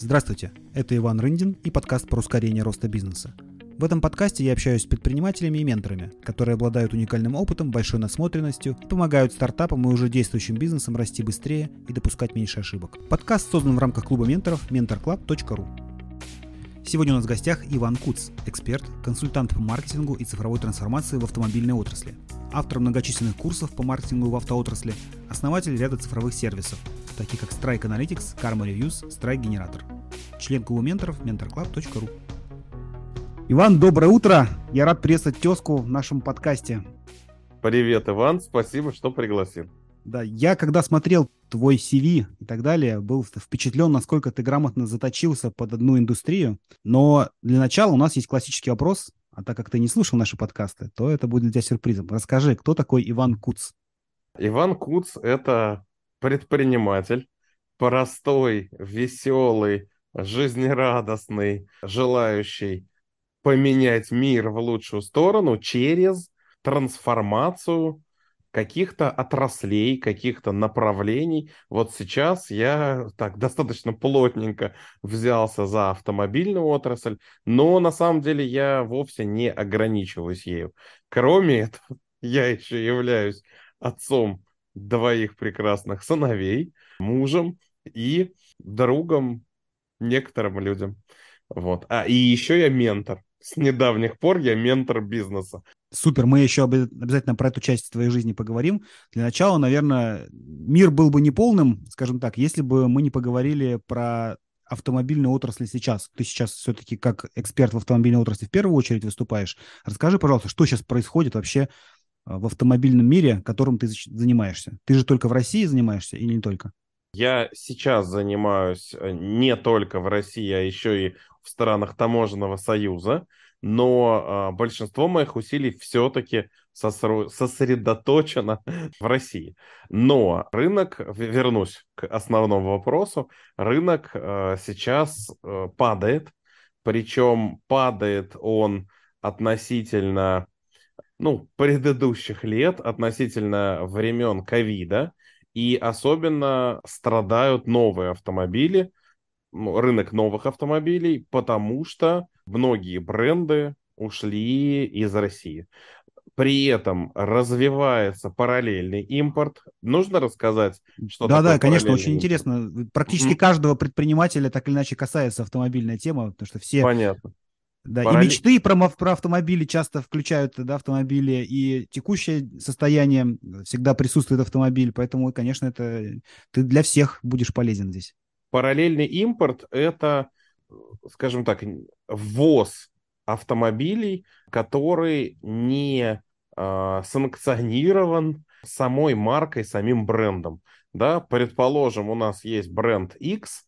Здравствуйте, это Иван Рындин и подкаст про ускорение роста бизнеса. В этом подкасте я общаюсь с предпринимателями и менторами, которые обладают уникальным опытом, большой насмотренностью помогают стартапам и уже действующим бизнесам расти быстрее и допускать меньше ошибок. Подкаст создан в рамках клуба менторов mentorclub.ru. Сегодня у нас в гостях Иван Куц, эксперт, консультант по маркетингу и цифровой трансформации в автомобильной отрасли, автор многочисленных курсов по маркетингу в автоотрасли, основатель ряда цифровых сервисов, таких как Strike Analytics, Karma Reviews, Strike Generator. Член клуба менторов mentorclub.ru. Иван, доброе утро! Я рад приветствовать тезку в нашем подкасте. Привет, Иван, спасибо, что пригласил. Да, я когда смотрел твой CV и так далее, был впечатлен, насколько ты грамотно заточился под одну индустрию. Но для начала у нас есть классический вопрос, а так как ты не слушал наши подкасты, то это будет для тебя сюрпризом. Расскажи, кто такой Иван Куц? Иван Куц – это предприниматель, простой, веселый, жизнерадостный, желающий поменять мир в лучшую сторону через трансформацию каких-то отраслей, каких-то направлений. Вот сейчас я так достаточно плотненько взялся за автомобильную отрасль, но на самом деле я вовсе не ограничиваюсь ею. Кроме этого, я еще являюсь отцом двоих прекрасных сыновей, мужем и другом некоторым людям. Вот. А и еще я ментор. С недавних пор я ментор бизнеса. Супер, мы еще обязательно про эту часть твоей жизни поговорим. Для начала, наверное, мир был бы неполным, скажем так, если бы мы не поговорили про автомобильную отрасль сейчас. Ты сейчас все-таки как эксперт в автомобильной отрасли в первую очередь выступаешь. Расскажи, пожалуйста, что сейчас происходит вообще в автомобильном мире, которым ты занимаешься? Ты же только в России занимаешься или не только? Я сейчас занимаюсь э, не только в России, а еще и в странах таможенного союза но э, большинство моих усилий все-таки сосредоточено в России. Но рынок, вернусь к основному вопросу, рынок э, сейчас э, падает, причем падает он относительно ну, предыдущих лет, относительно времен ковида, и особенно страдают новые автомобили, рынок новых автомобилей, потому что многие бренды ушли из России. При этом развивается параллельный импорт. Нужно рассказать, что да, такое Да, конечно, очень импорт? интересно. Практически mm-hmm. каждого предпринимателя так или иначе касается автомобильная тема, потому что все... Понятно. Да, Параллель... и мечты про, про автомобили часто включают да, автомобили, и текущее состояние всегда присутствует автомобиль, поэтому, конечно, это ты для всех будешь полезен здесь. Параллельный импорт – это, скажем так, ввоз автомобилей, который не э, санкционирован самой маркой, самим брендом. Да, предположим, у нас есть бренд X,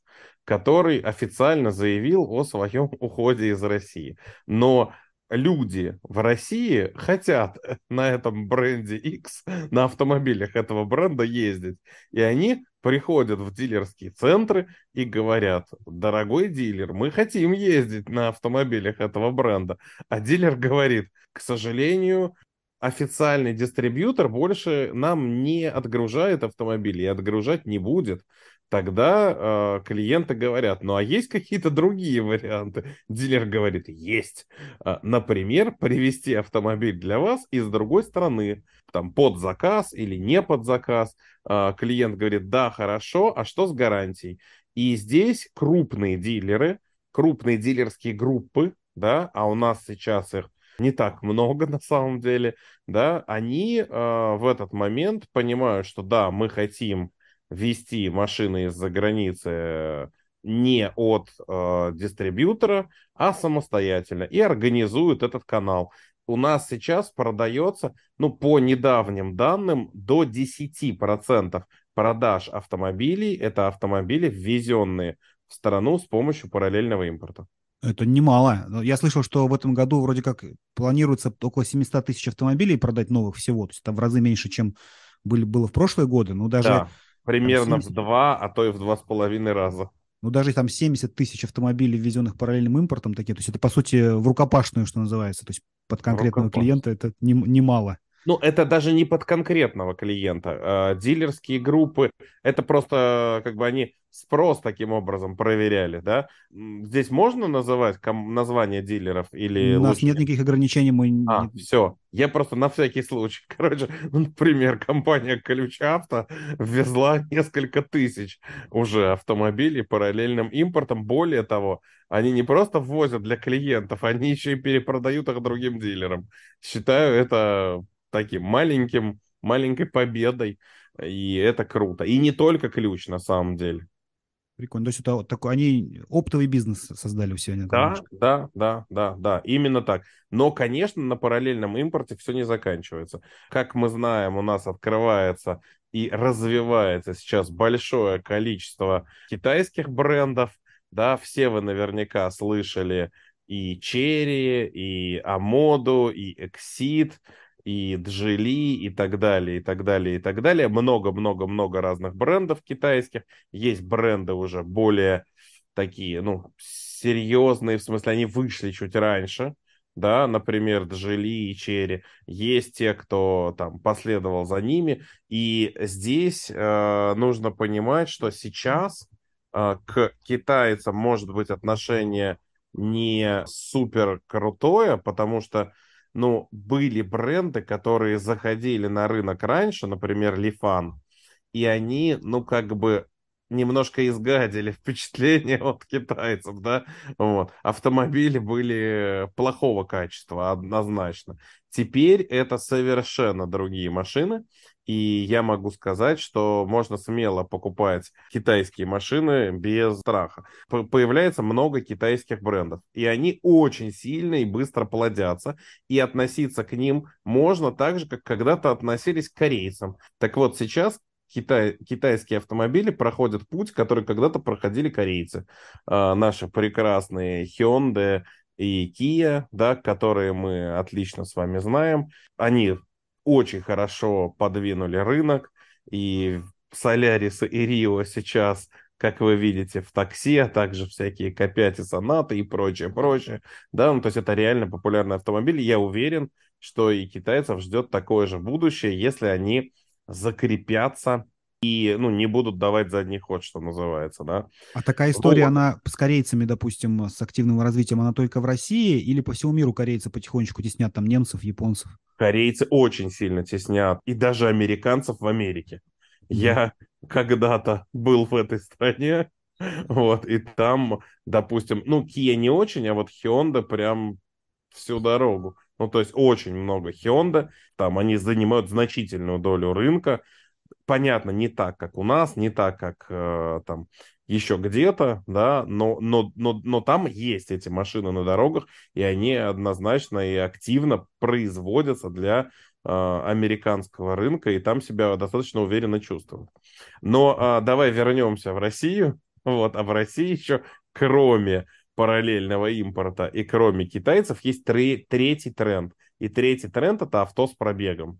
который официально заявил о своем уходе из России. Но люди в России хотят на этом бренде X, на автомобилях этого бренда ездить. И они приходят в дилерские центры и говорят, дорогой дилер, мы хотим ездить на автомобилях этого бренда. А дилер говорит, к сожалению, официальный дистрибьютор больше нам не отгружает автомобили и отгружать не будет тогда э, клиенты говорят, ну а есть какие-то другие варианты? Дилер говорит, есть. Э, например, привезти автомобиль для вас из другой страны, там под заказ или не под заказ. Э, клиент говорит, да, хорошо, а что с гарантией? И здесь крупные дилеры, крупные дилерские группы, да, а у нас сейчас их не так много на самом деле, да, они э, в этот момент понимают, что да, мы хотим вести машины из-за границы э, не от э, дистрибьютора, а самостоятельно и организуют этот канал. У нас сейчас продается, ну, по недавним данным, до 10% продаж автомобилей – это автомобили, ввезенные в страну с помощью параллельного импорта. Это немало. Я слышал, что в этом году вроде как планируется около 700 тысяч автомобилей продать новых всего. То есть это в разы меньше, чем были, было в прошлые годы. Но даже да. Примерно 70... в два, а то и в два с половиной раза. Ну, даже там 70 тысяч автомобилей, ввезенных параллельным импортом, такие, то есть это, по сути, в рукопашную, что называется, то есть под конкретного клиента это немало. Не, Ну, это даже не под конкретного клиента. А, дилерские группы, это просто как бы они спрос таким образом проверяли, да? Здесь можно называть название дилеров или У нас лучше? нет никаких ограничений. Мы... А, все. Я просто на всякий случай. Короче, например, компания Ключ Авто ввезла несколько тысяч уже автомобилей параллельным импортом. Более того, они не просто ввозят для клиентов, они еще и перепродают их другим дилерам. Считаю это таким маленьким, маленькой победой, и это круто. И не только ключ, на самом деле. Прикольно. То есть это такой, они оптовый бизнес создали у себя. Да, да, да, да, да, именно так. Но, конечно, на параллельном импорте все не заканчивается. Как мы знаем, у нас открывается и развивается сейчас большое количество китайских брендов. Да, все вы наверняка слышали и Cherry, и Амоду, и Exit, и Джили, и так далее, и так далее, и так далее. Много-много-много разных брендов китайских. Есть бренды уже более такие, ну, серьезные, в смысле, они вышли чуть раньше, да, например, Джили и Черри. Есть те, кто там последовал за ними. И здесь э, нужно понимать, что сейчас э, к китайцам может быть отношение не супер крутое, потому что ну, были бренды, которые заходили на рынок раньше, например, Лифан, и они, ну, как бы немножко изгадили впечатление от китайцев, да, вот. Автомобили были плохого качества, однозначно. Теперь это совершенно другие машины, и я могу сказать, что можно смело покупать китайские машины без страха. Появляется много китайских брендов, и они очень сильно и быстро плодятся, и относиться к ним можно так же, как когда-то относились к корейцам. Так вот, сейчас Китай, китайские автомобили проходят путь, который когда-то проходили корейцы. А, наши прекрасные Hyundai и Kia, да, которые мы отлично с вами знаем, они очень хорошо подвинули рынок, и Солярис и Рио сейчас, как вы видите, в такси, а также всякие К5 и Сонаты и прочее, прочее, да, ну, то есть это реально популярный автомобиль, я уверен, что и китайцев ждет такое же будущее, если они закрепятся и ну, не будут давать задний ход, что называется, да. А такая история, вот. она с корейцами, допустим, с активным развитием, она только в России или по всему миру корейцы потихонечку теснят там немцев, японцев? Корейцы очень сильно теснят, и даже американцев в Америке. Mm. Я когда-то был в этой стране, вот, и там, допустим, ну, Kia не очень, а вот Hyundai прям всю дорогу. Ну, то есть очень много Hyundai, там они занимают значительную долю рынка, понятно, не так, как у нас, не так, как э, там еще где-то, да, но, но, но, но там есть эти машины на дорогах, и они однозначно и активно производятся для э, американского рынка, и там себя достаточно уверенно чувствуют. Но э, давай вернемся в Россию, вот, а в России еще, кроме параллельного импорта и кроме китайцев, есть три, третий тренд. И третий тренд это авто с пробегом.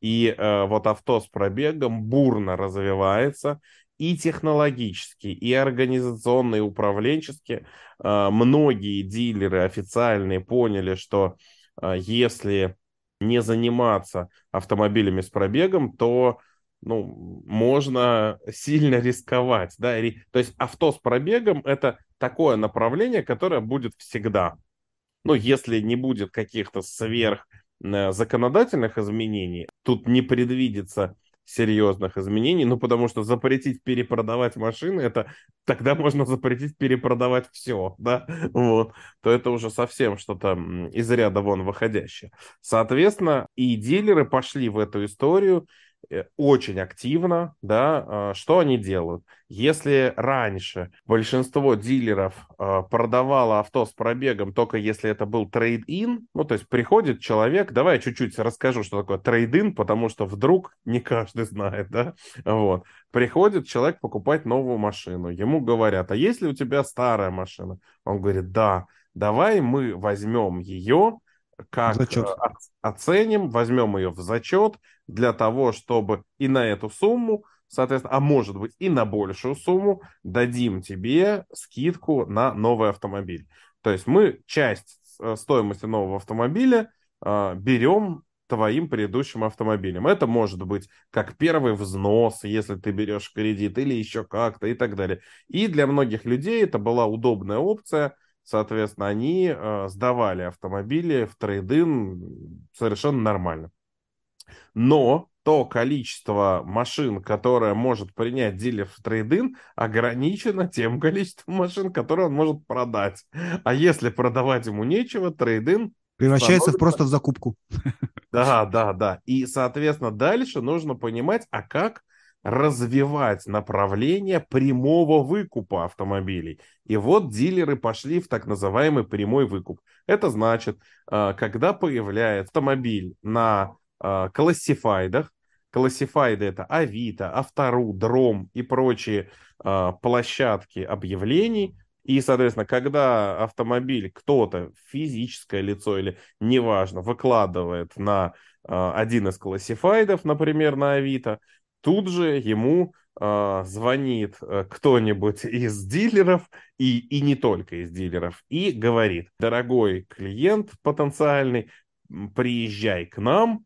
И э, вот авто с пробегом бурно развивается и технологически, и организационно, и управленчески. Э, многие дилеры официальные поняли, что э, если не заниматься автомобилями с пробегом, то ну, можно сильно рисковать. Да? То есть авто с пробегом – это такое направление, которое будет всегда. Ну, если не будет каких-то сверх законодательных изменений тут не предвидится серьезных изменений, ну, потому что запретить перепродавать машины, это тогда можно запретить перепродавать все, да, вот, то это уже совсем что-то из ряда вон выходящее. Соответственно, и дилеры пошли в эту историю, Э, очень активно, да, а, что они делают? Если раньше большинство дилеров а, продавало авто с пробегом только если это был трейд-ин, ну, то есть приходит человек, давай я чуть-чуть расскажу, что такое трейд-ин, потому что вдруг не каждый знает, да, вот. Приходит человек покупать новую машину, ему говорят, а есть ли у тебя старая машина? Он говорит, да, давай мы возьмем ее, как зачет. Э, оценим, возьмем ее в зачет для того, чтобы и на эту сумму, соответственно, а может быть и на большую сумму дадим тебе скидку на новый автомобиль. То есть мы часть э, стоимости нового автомобиля э, берем твоим предыдущим автомобилем. Это может быть как первый взнос, если ты берешь кредит, или еще как-то и так далее. И для многих людей это была удобная опция. Соответственно, они э, сдавали автомобили в трейдин совершенно нормально. Но то количество машин, которое может принять дилер в трейдин, ограничено тем количеством машин, которые он может продать. А если продавать ему нечего, трейдин Превращается становится... просто в закупку. Да, да, да. И, соответственно, дальше нужно понимать, а как развивать направление прямого выкупа автомобилей. И вот дилеры пошли в так называемый прямой выкуп. Это значит, а, когда появляется автомобиль на а, классифайдах, классифайды это Авито, Автору, Дром и прочие а, площадки объявлений, и, соответственно, когда автомобиль кто-то, физическое лицо или неважно, выкладывает на э, один из классифайдов, например, на Авито, тут же ему э, звонит э, кто-нибудь из дилеров, и, и не только из дилеров, и говорит, дорогой клиент потенциальный, приезжай к нам,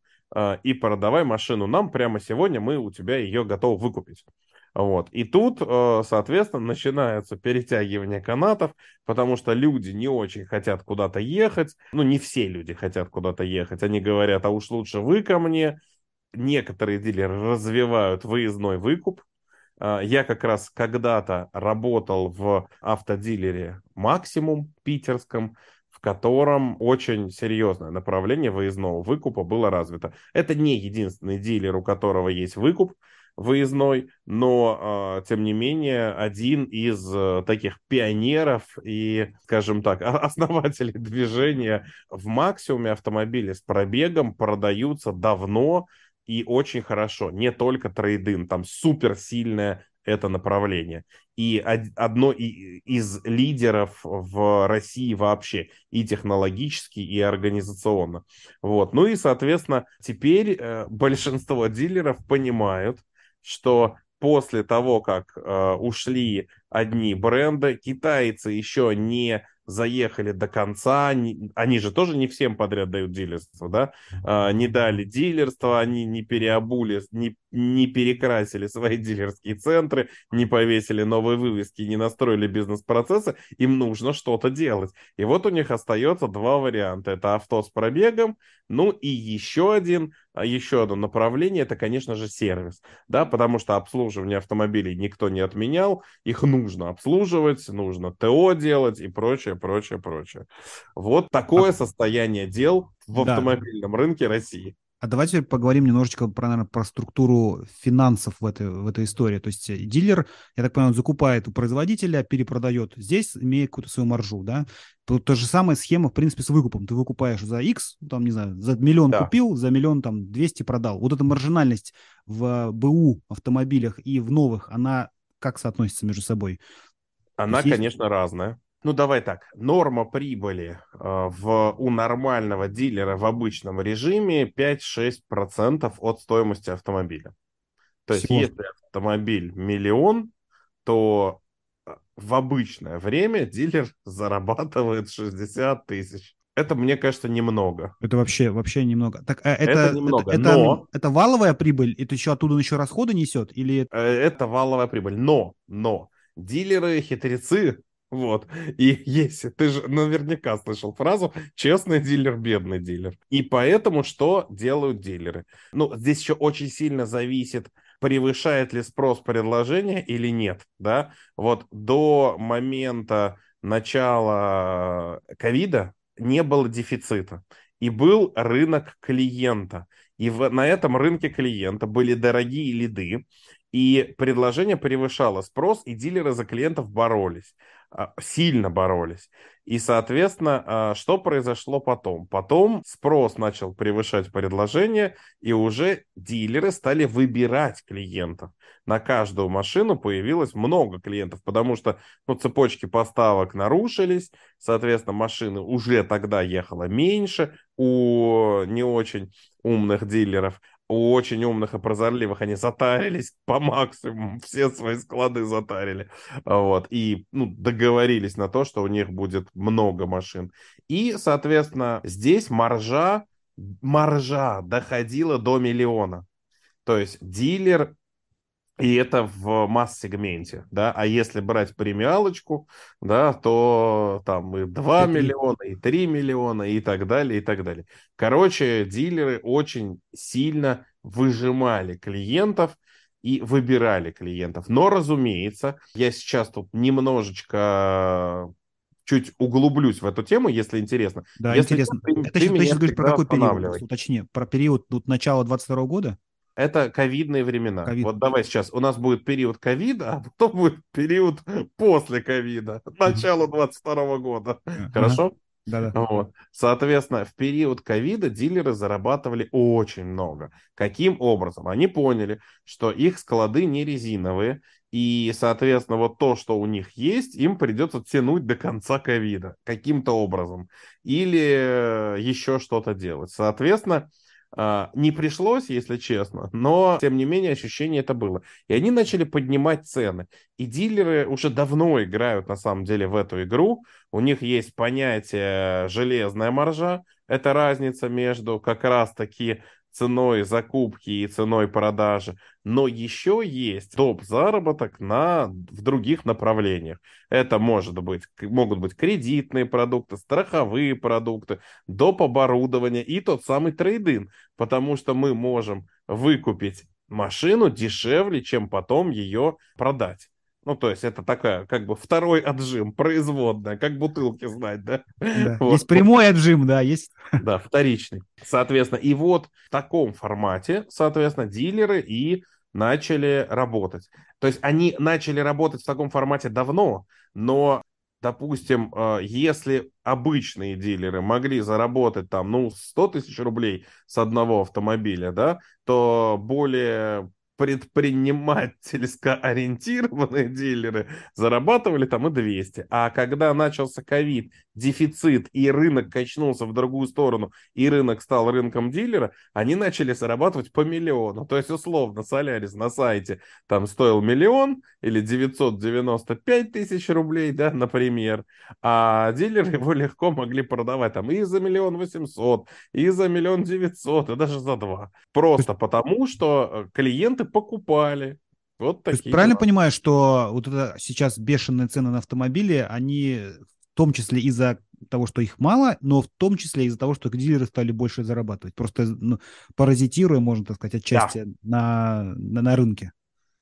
и продавай машину нам прямо сегодня, мы у тебя ее готовы выкупить. Вот. И тут, э, соответственно, начинается перетягивание канатов, потому что люди не очень хотят куда-то ехать. Ну, не все люди хотят куда-то ехать. Они говорят, а уж лучше вы ко мне. Некоторые дилеры развивают выездной выкуп. А, я как раз когда-то работал в автодилере «Максимум» питерском, в котором очень серьезное направление выездного выкупа было развито. Это не единственный дилер, у которого есть выкуп выездной, но, э, тем не менее, один из э, таких пионеров и, скажем так, основателей движения в максимуме автомобили с пробегом продаются давно и очень хорошо. Не только трейдин, там супер сильное это направление. И одно из лидеров в России вообще и технологически, и организационно. Вот. Ну и, соответственно, теперь э, большинство дилеров понимают, что после того, как э, ушли одни бренды, китайцы еще не заехали до конца, они же тоже не всем подряд дают дилерство, да, а, не дали дилерство, они не переобули, не, не перекрасили свои дилерские центры, не повесили новые вывески, не настроили бизнес-процессы, им нужно что-то делать. И вот у них остается два варианта. Это авто с пробегом, ну и еще один, а, еще одно направление, это, конечно же, сервис, да, потому что обслуживание автомобилей никто не отменял, их нужно обслуживать, нужно ТО делать и прочее, прочее, прочее. Вот такое состояние дел в автомобильном да. рынке России. А давайте поговорим немножечко про, наверное, про структуру финансов в этой, в этой истории. То есть э, дилер, я так понимаю, он закупает у производителя, перепродает здесь, имея какую-то свою маржу, да? Тут та же самая схема, в принципе, с выкупом. Ты выкупаешь за X, там, не знаю, за миллион да. купил, за миллион, там, 200 продал. Вот эта маржинальность в БУ автомобилях и в новых, она как соотносится между собой? Она, есть... конечно, разная. Ну, давай так. Норма прибыли э, в, у нормального дилера в обычном режиме 5-6% от стоимости автомобиля. То есть, если автомобиль миллион, то э, в обычное время дилер зарабатывает 60 тысяч. Это, мне кажется, немного. Это вообще, вообще немного. Так, а это, это немного, это, но... Это, это валовая прибыль? Это еще оттуда еще расходы несет? Или... Э, это валовая прибыль. Но, но, дилеры хитрецы, вот. И если ты же наверняка слышал фразу «честный дилер, бедный дилер». И поэтому что делают дилеры? Ну, здесь еще очень сильно зависит, превышает ли спрос предложения или нет, да? Вот до момента начала ковида не было дефицита. И был рынок клиента. И в, на этом рынке клиента были дорогие лиды, и предложение превышало спрос, и дилеры за клиентов боролись. А, сильно боролись. И, соответственно, а, что произошло потом? Потом спрос начал превышать предложение, и уже дилеры стали выбирать клиентов. На каждую машину появилось много клиентов, потому что ну, цепочки поставок нарушились, соответственно, машины уже тогда ехало меньше у не очень умных дилеров, очень умных и прозорливых они затарились по максимуму, все свои склады затарили, вот, и, ну, договорились на то, что у них будет много машин. И, соответственно, здесь маржа маржа доходила до миллиона. То есть дилер и это в масс-сегменте, да, а если брать премиалочку, да, то там и 2 это миллиона, и 3 миллиона, и так далее, и так далее. Короче, дилеры очень сильно выжимали клиентов и выбирали клиентов. Но, разумеется, я сейчас тут немножечко чуть углублюсь в эту тему, если интересно. Да, если интересно. Ты, это ты, ты сейчас говоришь про какой период? Уточни, про период тут начала 22 года? Это ковидные времена. COVID. Вот давай сейчас, у нас будет период ковида, а потом будет период после ковида, начало 22 года. Хорошо? Да-да. Вот. Соответственно, в период ковида дилеры зарабатывали очень много. Каким образом? Они поняли, что их склады не резиновые, и, соответственно, вот то, что у них есть, им придется тянуть до конца ковида каким-то образом. Или еще что-то делать. Соответственно, не пришлось, если честно, но, тем не менее, ощущение это было. И они начали поднимать цены. И дилеры уже давно играют, на самом деле, в эту игру. У них есть понятие железная маржа. Это разница между как раз-таки ценой закупки и ценой продажи, но еще есть топ заработок на, в других направлениях. Это может быть, могут быть кредитные продукты, страховые продукты, доп. оборудование и тот самый трейдинг, потому что мы можем выкупить машину дешевле, чем потом ее продать. Ну, то есть это такая, как бы, второй отжим, производная, как бутылки знать, да? да. Вот. Есть прямой отжим, да, есть... Да, вторичный. Соответственно, и вот в таком формате, соответственно, дилеры и начали работать. То есть они начали работать в таком формате давно, но, допустим, э, если обычные дилеры могли заработать там, ну, 100 тысяч рублей с одного автомобиля, да, то более предпринимательско ориентированные дилеры зарабатывали там и 200. А когда начался ковид, дефицит и рынок качнулся в другую сторону, и рынок стал рынком дилера, они начали зарабатывать по миллиону. То есть, условно, Солярис на сайте там стоил миллион или 995 тысяч рублей, да, например, а дилеры его легко могли продавать там и за миллион восемьсот, и за миллион девятьсот, и даже за два. Просто потому, что э, клиенты покупали. Вот такие. То есть, правильно понимаю, что вот это сейчас бешеные цены на автомобили, они в том числе из-за того, что их мало, но в том числе из-за того, что дилеры стали больше зарабатывать, просто ну, паразитируя, можно так сказать, отчасти да. на, на, на рынке.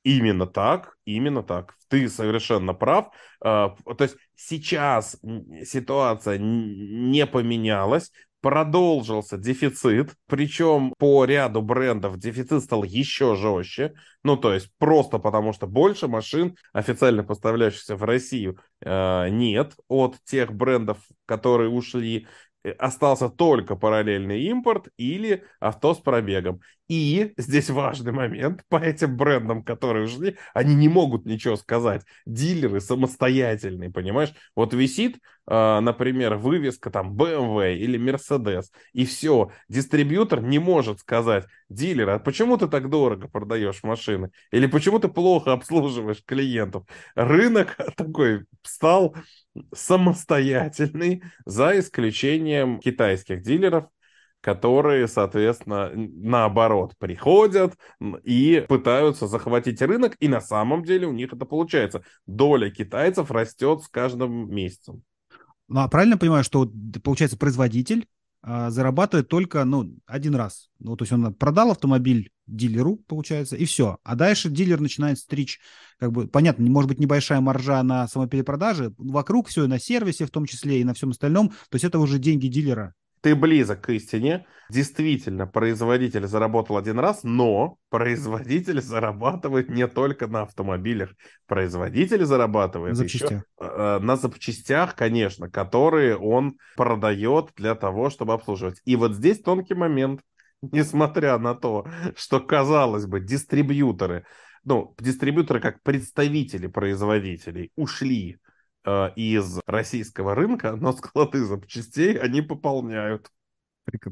Именно так, именно так. Ты совершенно прав. А, то есть сейчас ситуация не поменялась, продолжился дефицит, причем по ряду брендов дефицит стал еще жестче, ну то есть просто потому что больше машин, официально поставляющихся в Россию, э, нет от тех брендов, которые ушли, Э, остался только параллельный импорт или авто с пробегом. И здесь важный момент, по этим брендам, которые ушли, они не могут ничего сказать. Дилеры самостоятельные, понимаешь? Вот висит, э, например, вывеска там BMW или Mercedes, и все, дистрибьютор не может сказать, дилер, а почему ты так дорого продаешь машины? Или почему ты плохо обслуживаешь клиентов? Рынок такой стал самостоятельный, за исключением китайских дилеров, которые, соответственно, наоборот, приходят и пытаются захватить рынок, и на самом деле у них это получается. Доля китайцев растет с каждым месяцем. Ну, а правильно понимаю, что, получается, производитель а, зарабатывает только, ну, один раз. Ну, то есть он продал автомобиль дилеру, получается, и все. А дальше дилер начинает стричь, как бы, понятно, может быть небольшая маржа на самоперепродаже, вокруг все, и на сервисе в том числе, и на всем остальном, то есть это уже деньги дилера. Ты близок к истине. Действительно, производитель заработал один раз, но производитель зарабатывает не только на автомобилях. Производитель зарабатывает на еще э, на запчастях, конечно, которые он продает для того, чтобы обслуживать. И вот здесь тонкий момент. Несмотря на то, что, казалось бы, дистрибьюторы, ну, дистрибьюторы как представители производителей ушли Э, из российского рынка, но склады запчастей они пополняют.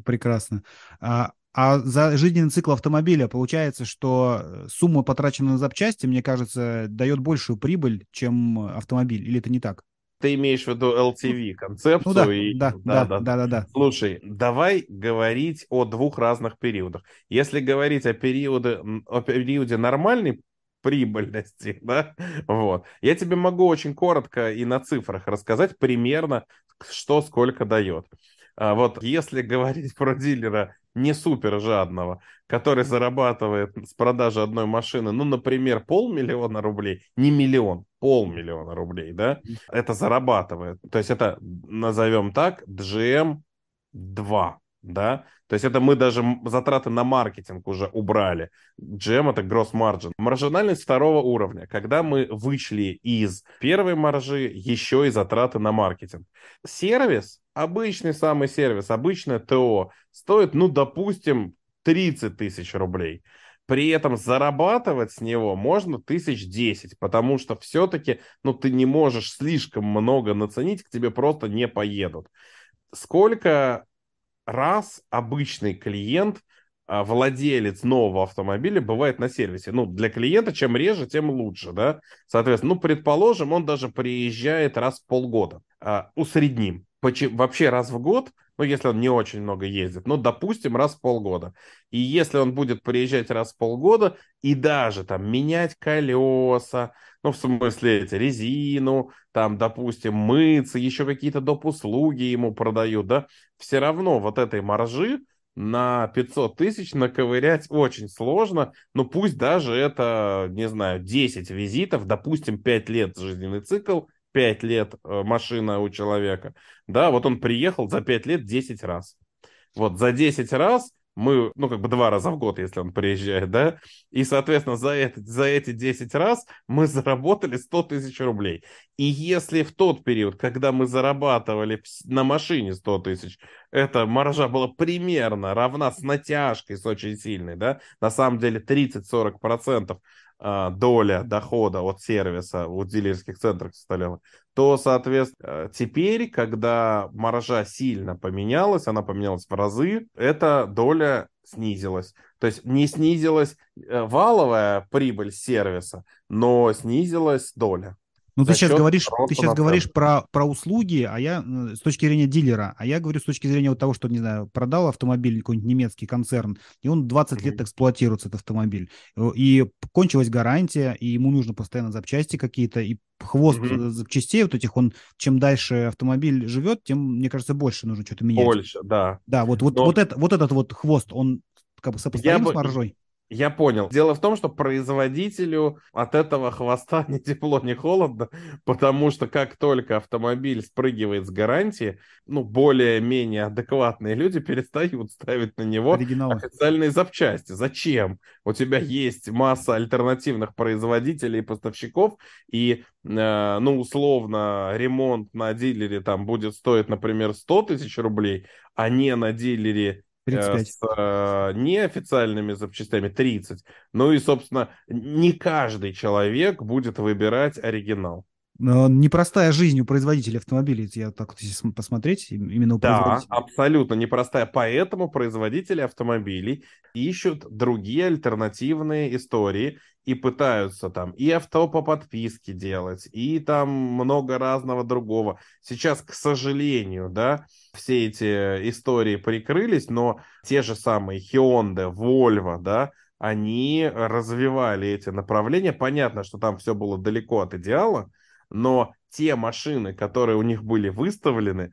Прекрасно. А, а за жизненный цикл автомобиля получается, что э, сумма, потраченная на запчасти, мне кажется, дает большую прибыль, чем автомобиль. Или это не так? Ты имеешь в виду LTV концепцию? Ну да, и... да, да, да, да, да, да. Слушай, давай говорить о двух разных периодах. Если говорить о периоде, о периоде нормальной прибыльности, да, вот. Я тебе могу очень коротко и на цифрах рассказать примерно, что сколько дает. А вот если говорить про дилера не супер жадного, который зарабатывает с продажи одной машины, ну, например, полмиллиона рублей, не миллион, полмиллиона рублей, да, это зарабатывает. То есть это, назовем так, GM 2, да, то есть это мы даже затраты на маркетинг уже убрали. GM это gross margin. Маржинальность второго уровня, когда мы вышли из первой маржи еще и затраты на маркетинг. Сервис, обычный самый сервис, обычное ТО, стоит, ну, допустим, 30 тысяч рублей. При этом зарабатывать с него можно тысяч десять, потому что все-таки, ну, ты не можешь слишком много наценить, к тебе просто не поедут. Сколько раз обычный клиент, а, владелец нового автомобиля бывает на сервисе. Ну, для клиента чем реже, тем лучше, да. Соответственно, ну, предположим, он даже приезжает раз в полгода. А, усредним. Вообще раз в год – ну, если он не очень много ездит, ну, допустим, раз в полгода. И если он будет приезжать раз в полгода и даже там менять колеса, ну, в смысле, эти, резину, там, допустим, мыться, еще какие-то доп. услуги ему продают, да, все равно вот этой маржи на 500 тысяч наковырять очень сложно, но пусть даже это, не знаю, 10 визитов, допустим, 5 лет жизненный цикл, 5 лет э, машина у человека, да, вот он приехал за 5 лет 10 раз. Вот за 10 раз мы, ну, как бы два раза в год, если он приезжает, да, и, соответственно, за, это, за эти 10 раз мы заработали 100 тысяч рублей. И если в тот период, когда мы зарабатывали на машине 100 тысяч, эта маржа была примерно равна с натяжкой, с очень сильной, да, на самом деле 30-40% а, доля дохода от сервиса в дилерских центрах составляла, то, соответственно, теперь, когда маржа сильно поменялась, она поменялась в разы, эта доля снизилась. То есть не снизилась э, валовая прибыль сервиса, но снизилась доля. Ну, ты сейчас говоришь, ты сейчас говоришь про, про услуги, а я с точки зрения дилера, а я говорю с точки зрения вот того, что, не знаю, продал автомобиль какой-нибудь немецкий концерн, и он 20 mm-hmm. лет эксплуатируется, этот автомобиль, и кончилась гарантия, и ему нужно постоянно запчасти какие-то, и хвост mm-hmm. запчастей вот этих, он, чем дальше автомобиль живет, тем, мне кажется, больше нужно что-то менять. Больше, да. Да, вот, вот, Но... вот, это, вот этот вот хвост, он как бы сопоставим я с маржой? Я понял. Дело в том, что производителю от этого хвоста ни тепло, ни холодно, потому что как только автомобиль спрыгивает с гарантии, ну, более-менее адекватные люди перестают ставить на него Оригинал. официальные запчасти. Зачем? У тебя есть масса альтернативных производителей и поставщиков, и, э, ну, условно, ремонт на дилере там будет стоить, например, 100 тысяч рублей, а не на дилере 35. Э, с э, неофициальными запчастями 30. Ну и, собственно, не каждый человек будет выбирать оригинал. Непростая жизнь у производителей автомобилей, я так вот посмотреть, именно у Да, абсолютно непростая. Поэтому производители автомобилей ищут другие альтернативные истории и пытаются там и авто по подписке делать, и там много разного другого. Сейчас, к сожалению, да, все эти истории прикрылись, но те же самые Hyundai, Volvo, да, они развивали эти направления. Понятно, что там все было далеко от идеала, но те машины, которые у них были выставлены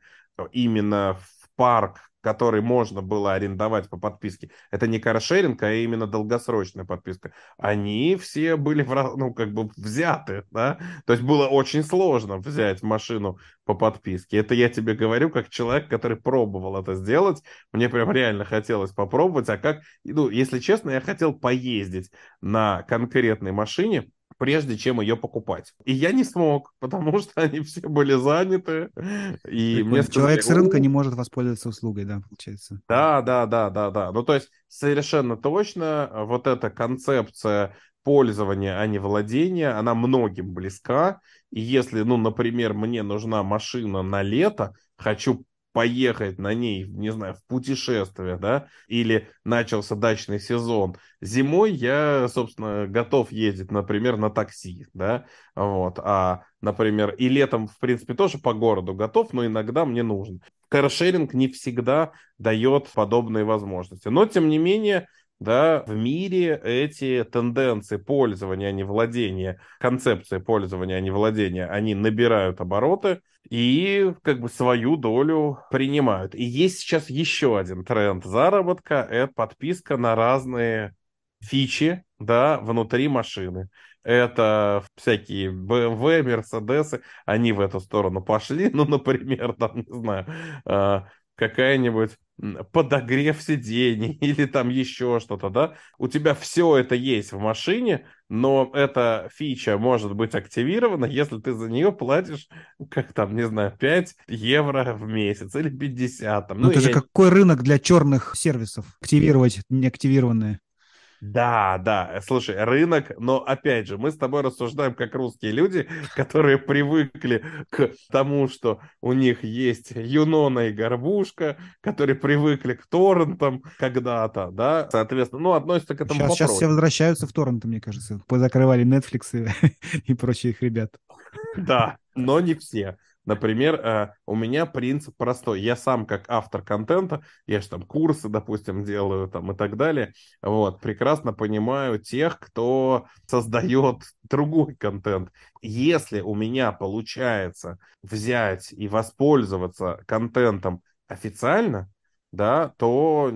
именно в парк который можно было арендовать по подписке, это не каршеринг, а именно долгосрочная подписка, они все были, ну, как бы взяты, да, то есть было очень сложно взять машину по подписке. Это я тебе говорю как человек, который пробовал это сделать, мне прям реально хотелось попробовать, а как, ну, если честно, я хотел поездить на конкретной машине, прежде чем ее покупать. И я не смог, потому что они все были заняты. И мне сказали, Человек с рынка не может воспользоваться услугой, да, получается. Да, да, да, да, да. Ну, то есть совершенно точно вот эта концепция пользования, а не владения, она многим близка. И если, ну, например, мне нужна машина на лето, хочу поехать на ней, не знаю, в путешествие, да, или начался дачный сезон. Зимой я, собственно, готов ездить, например, на такси, да, вот, а, например, и летом, в принципе, тоже по городу готов, но иногда мне нужен. Каршеринг не всегда дает подобные возможности. Но, тем не менее, да, в мире эти тенденции пользования, а не владения, концепции пользования, а не владения, они набирают обороты и как бы свою долю принимают. И есть сейчас еще один тренд заработка, это подписка на разные фичи, да, внутри машины. Это всякие BMW, Mercedes, они в эту сторону пошли, ну, например, там, не знаю, а, какая-нибудь подогрев сидений или там еще что-то, да, у тебя все это есть в машине, но эта фича может быть активирована, если ты за нее платишь, как там, не знаю, 5 евро в месяц или 50. Там. Ну, ну это я... же какой рынок для черных сервисов активировать неактивированные? Да, да, слушай, рынок, но опять же, мы с тобой рассуждаем как русские люди, которые привыкли к тому, что у них есть Юнона и Горбушка, которые привыкли к торрентам когда-то, да, соответственно, ну, относятся к этому сейчас, сейчас все возвращаются в торренты, мне кажется, позакрывали Netflix и, и прочих ребят. Да, но не все. Например, э, у меня принцип простой. Я сам как автор контента, я же там курсы, допустим, делаю там и так далее, вот, прекрасно понимаю тех, кто создает другой контент. Если у меня получается взять и воспользоваться контентом официально, да, то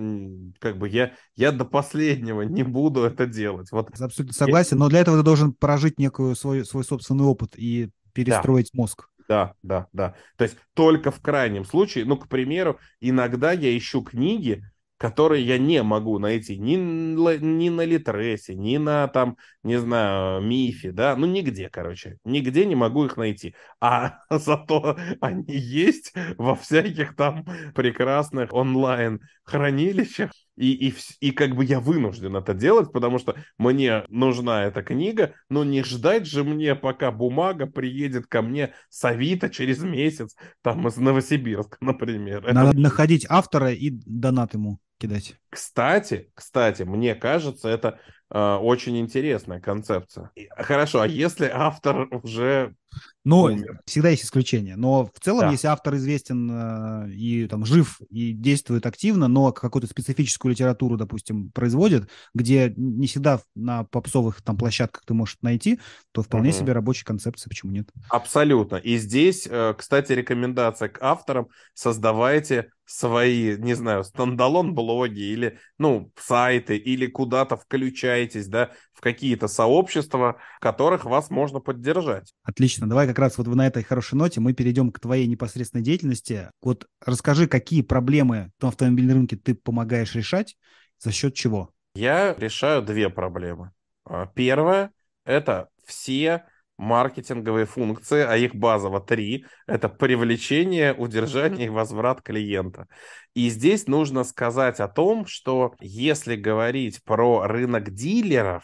как бы я, я до последнего не буду это делать. Вот. Абсолютно согласен, но для этого ты должен прожить некую свой, свой собственный опыт и перестроить да. мозг. Да, да, да. То есть только в крайнем случае, ну, к примеру, иногда я ищу книги, которые я не могу найти ни, ни на Литресе, ни на там, не знаю, Мифе, да, ну нигде, короче, нигде не могу их найти. А зато они есть во всяких там прекрасных онлайн хранилищах, и, и, и как бы я вынужден это делать, потому что мне нужна эта книга, но не ждать же мне, пока бумага приедет ко мне с Авито через месяц, там из Новосибирска, например. Надо это... находить автора и донат ему кидать. Кстати, кстати, мне кажется, это э, очень интересная концепция. Хорошо, а если автор уже но умер. всегда есть исключения. Но в целом, да. если автор известен э, и там жив и действует активно, но какую-то специфическую литературу, допустим, производит, где не всегда на попсовых там площадках ты можешь найти, то вполне угу. себе рабочая концепция, почему нет? Абсолютно. И здесь, э, кстати, рекомендация к авторам: создавайте свои, не знаю, стендалон-блоги или, ну, сайты, или куда-то включайтесь, да, в какие-то сообщества, в которых вас можно поддержать. Отлично. Давай как раз вот на этой хорошей ноте мы перейдем к твоей непосредственной деятельности. Вот расскажи, какие проблемы в автомобильном рынке ты помогаешь решать, за счет чего? Я решаю две проблемы. А, первая – это все маркетинговые функции, а их базово три. Это привлечение, удержание и возврат клиента. И здесь нужно сказать о том, что если говорить про рынок дилеров,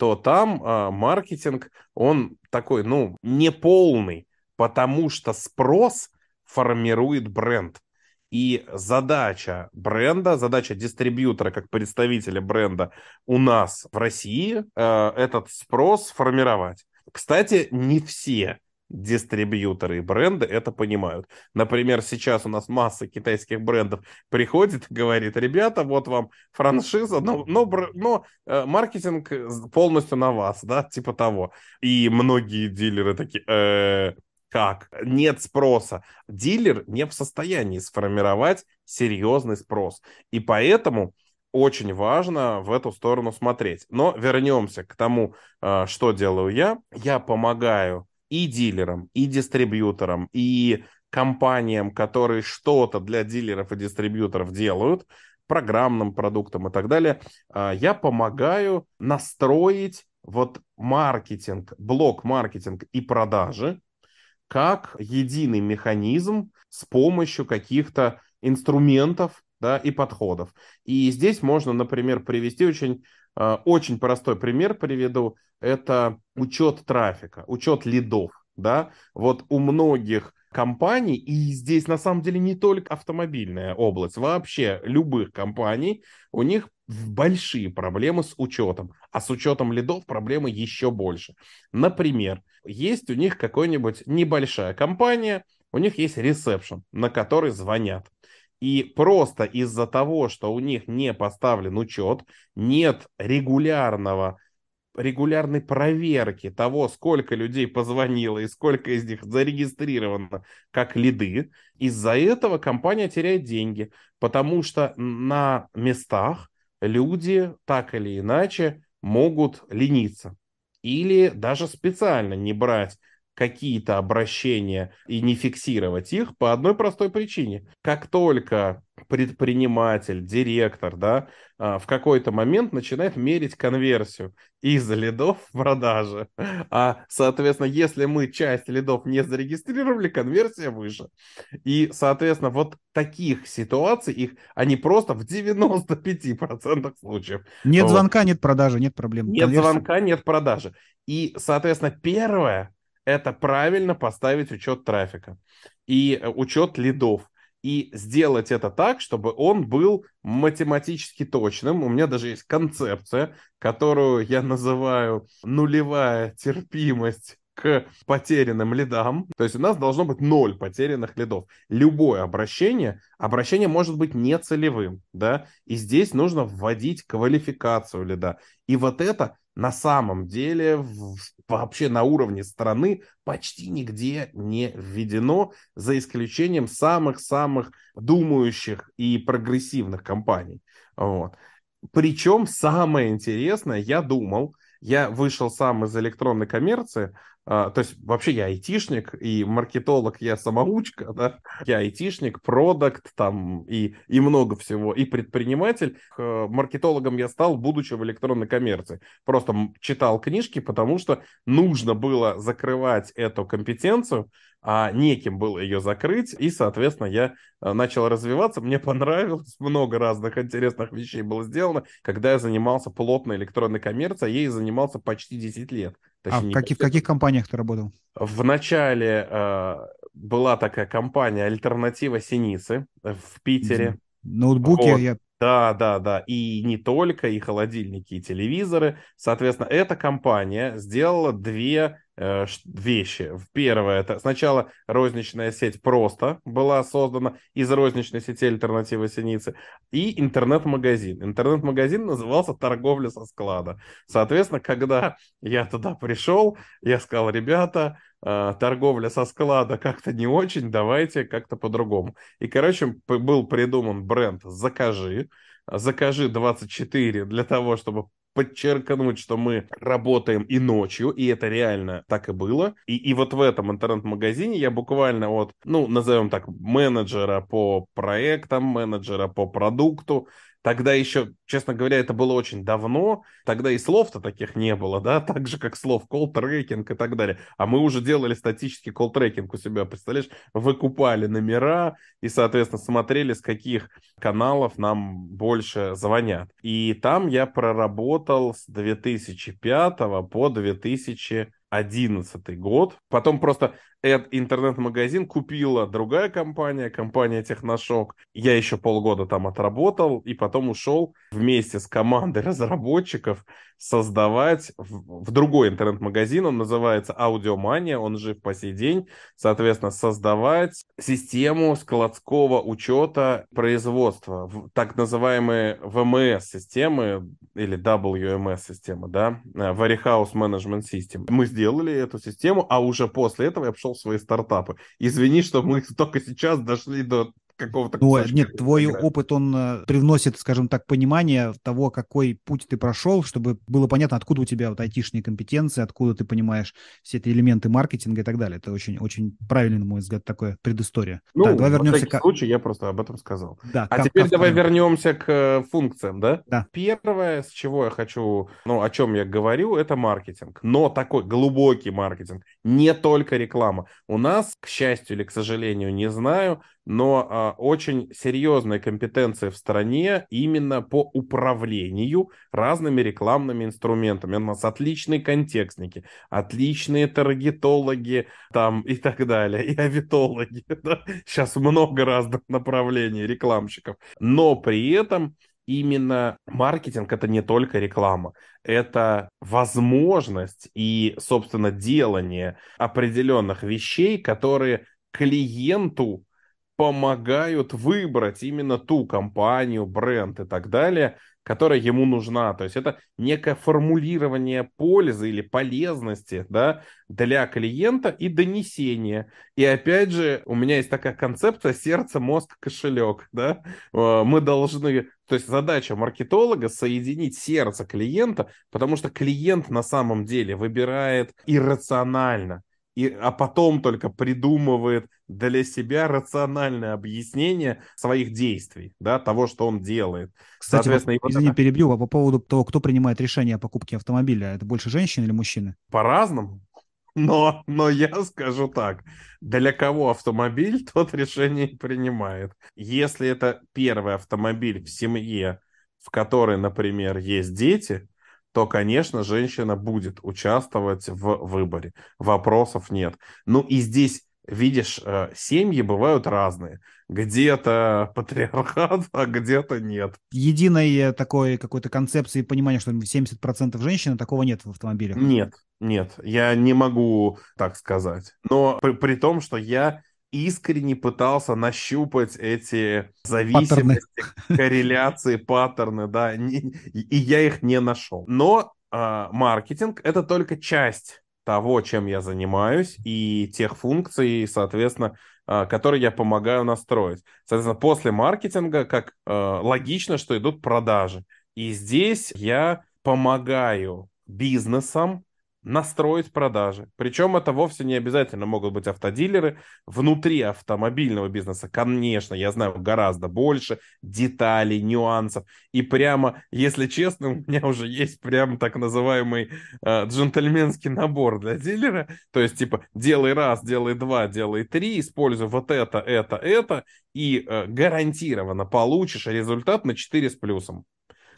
то там э, маркетинг, он такой, ну, неполный, потому что спрос формирует бренд. И задача бренда, задача дистрибьютора как представителя бренда у нас в России э, этот спрос формировать. Кстати, не все дистрибьюторы и бренды это понимают. Например, сейчас у нас масса китайских брендов приходит и говорит, ребята, вот вам франшиза, но, но, но э, маркетинг полностью на вас, да, типа того. И многие дилеры такие, э, как? Нет спроса. Дилер не в состоянии сформировать серьезный спрос. И поэтому очень важно в эту сторону смотреть. Но вернемся к тому, э, что делаю я. Я помогаю и дилерам, и дистрибьюторам, и компаниям, которые что-то для дилеров и дистрибьюторов делают, программным продуктам и так далее, а, я помогаю настроить вот маркетинг, блок маркетинг и продажи как единый механизм с помощью каких-то инструментов да, и подходов. И здесь можно, например, привести очень, очень простой пример приведу это учет трафика, учет лидов, да, вот у многих компаний, и здесь на самом деле не только автомобильная область, вообще любых компаний, у них большие проблемы с учетом, а с учетом лидов проблемы еще больше. Например, есть у них какая-нибудь небольшая компания, у них есть ресепшн, на который звонят. И просто из-за того, что у них не поставлен учет, нет регулярного регулярной проверки того, сколько людей позвонило и сколько из них зарегистрировано как лиды, из-за этого компания теряет деньги, потому что на местах люди так или иначе могут лениться. Или даже специально не брать какие-то обращения и не фиксировать их по одной простой причине. Как только предприниматель, директор, да, а, в какой-то момент начинает мерить конверсию из лидов в продаже. А, соответственно, если мы часть лидов не зарегистрировали, конверсия выше. И, соответственно, вот таких ситуаций, их, они просто в 95% случаев. Нет вот. звонка, нет продажи, нет проблем. Нет конверсия. звонка, нет продажи. И, соответственно, первое, это правильно поставить учет трафика и э, учет лидов и сделать это так, чтобы он был математически точным. У меня даже есть концепция, которую я называю нулевая терпимость к потерянным лидам. То есть у нас должно быть ноль потерянных лидов. Любое обращение, обращение может быть нецелевым, да, и здесь нужно вводить квалификацию лида. И вот это на самом деле вообще на уровне страны почти нигде не введено, за исключением самых-самых думающих и прогрессивных компаний. Вот. Причем самое интересное, я думал, я вышел сам из электронной коммерции, то есть вообще я айтишник и маркетолог, я самоучка, да, я айтишник, продукт там и, и много всего, и предприниматель. Маркетологом я стал, будучи в электронной коммерции. Просто читал книжки, потому что нужно было закрывать эту компетенцию, а неким было ее закрыть, и, соответственно, я э, начал развиваться, мне понравилось, много разных интересных вещей было сделано, когда я занимался плотной электронной коммерцией, я ей занимался почти 10 лет. Точнее, а в, каких, в каких компаниях ты работал? В начале э, была такая компания «Альтернатива Синицы» в Питере. Ноутбуки, вот. я да, да, да. И не только, и холодильники, и телевизоры. Соответственно, эта компания сделала две э, вещи. Первое, это сначала розничная сеть просто была создана из розничной сети альтернативы Синицы, и интернет-магазин. Интернет-магазин назывался «Торговля со склада». Соответственно, когда я туда пришел, я сказал, ребята, торговля со склада как-то не очень, давайте как-то по-другому. И, короче, был придуман бренд «Закажи», «Закажи 24» для того, чтобы подчеркнуть, что мы работаем и ночью, и это реально так и было. И, и вот в этом интернет-магазине я буквально от, ну, назовем так, менеджера по проектам, менеджера по продукту, Тогда еще, честно говоря, это было очень давно. Тогда и слов-то таких не было, да, так же, как слов колл-трекинг и так далее. А мы уже делали статический колл-трекинг у себя, представляешь? Выкупали номера и, соответственно, смотрели, с каких каналов нам больше звонят. И там я проработал с 2005 по 2000 2011 год. Потом просто интернет-магазин купила другая компания, компания Техношок. Я еще полгода там отработал и потом ушел вместе с командой разработчиков создавать в, в другой интернет-магазин. Он называется Аудиомания, он жив по сей день. Соответственно, создавать систему складского учета производства, так называемые VMS-системы или WMS-системы, да, Warehouse Management System. Мы сделали эту систему, а уже после этого я пошел в свои стартапы. Извини, что мы только сейчас дошли до какого-то... Ну, нет, твой играть. опыт, он э, привносит, скажем так, понимание того, какой путь ты прошел, чтобы было понятно, откуда у тебя вот айтишные компетенции, откуда ты понимаешь все эти элементы маркетинга и так далее. Это очень, очень правильный, на мой взгляд, такое предыстория. Ну, так, давай вернемся к... случае я просто об этом сказал. Да, а теперь к... давай вернемся к э, функциям, да? Да. Первое, с чего я хочу, ну, о чем я говорю, это маркетинг. Но такой глубокий маркетинг, не только реклама. У нас, к счастью или к сожалению, не знаю, но а, очень серьезная компетенция в стране именно по управлению разными рекламными инструментами. У нас отличные контекстники, отличные таргетологи там и так далее, и авитологи. Да? Сейчас много разных направлений рекламщиков. Но при этом именно маркетинг это не только реклама, это возможность и, собственно, делание определенных вещей, которые клиенту помогают выбрать именно ту компанию, бренд и так далее, которая ему нужна. То есть это некое формулирование пользы или полезности да, для клиента и донесение. И опять же, у меня есть такая концепция сердце, мозг, кошелек. Да? Э, мы должны... То есть задача маркетолога соединить сердце клиента, потому что клиент на самом деле выбирает иррационально и, а потом только придумывает для себя рациональное объяснение своих действий, да, того, что он делает. Кстати, вот, извини, это... перебью, а по поводу того, кто принимает решение о покупке автомобиля, это больше женщины или мужчины? По-разному. Но, но я скажу так, для кого автомобиль, тот решение принимает. Если это первый автомобиль в семье, в которой, например, есть дети, то, конечно, женщина будет участвовать в выборе. Вопросов нет. Ну и здесь, видишь, э, семьи бывают разные. Где-то патриархат, а где-то нет. Единой э, такой какой-то концепции понимания, что 70% женщин, такого нет в автомобилях? Нет, нет, я не могу так сказать. Но при, при том, что я искренне пытался нащупать эти зависимости, паттерны. корреляции, паттерны, да, и я их не нашел. Но э, маркетинг это только часть того, чем я занимаюсь, и тех функций, соответственно, э, которые я помогаю настроить. Соответственно, после маркетинга, как э, логично, что идут продажи. И здесь я помогаю бизнесам настроить продажи. Причем это вовсе не обязательно могут быть автодилеры. Внутри автомобильного бизнеса, конечно, я знаю гораздо больше деталей, нюансов. И прямо, если честно, у меня уже есть прям так называемый э, джентльменский набор для дилера. То есть, типа, делай раз, делай два, делай три, используй вот это, это, это, и э, гарантированно получишь результат на 4 с плюсом.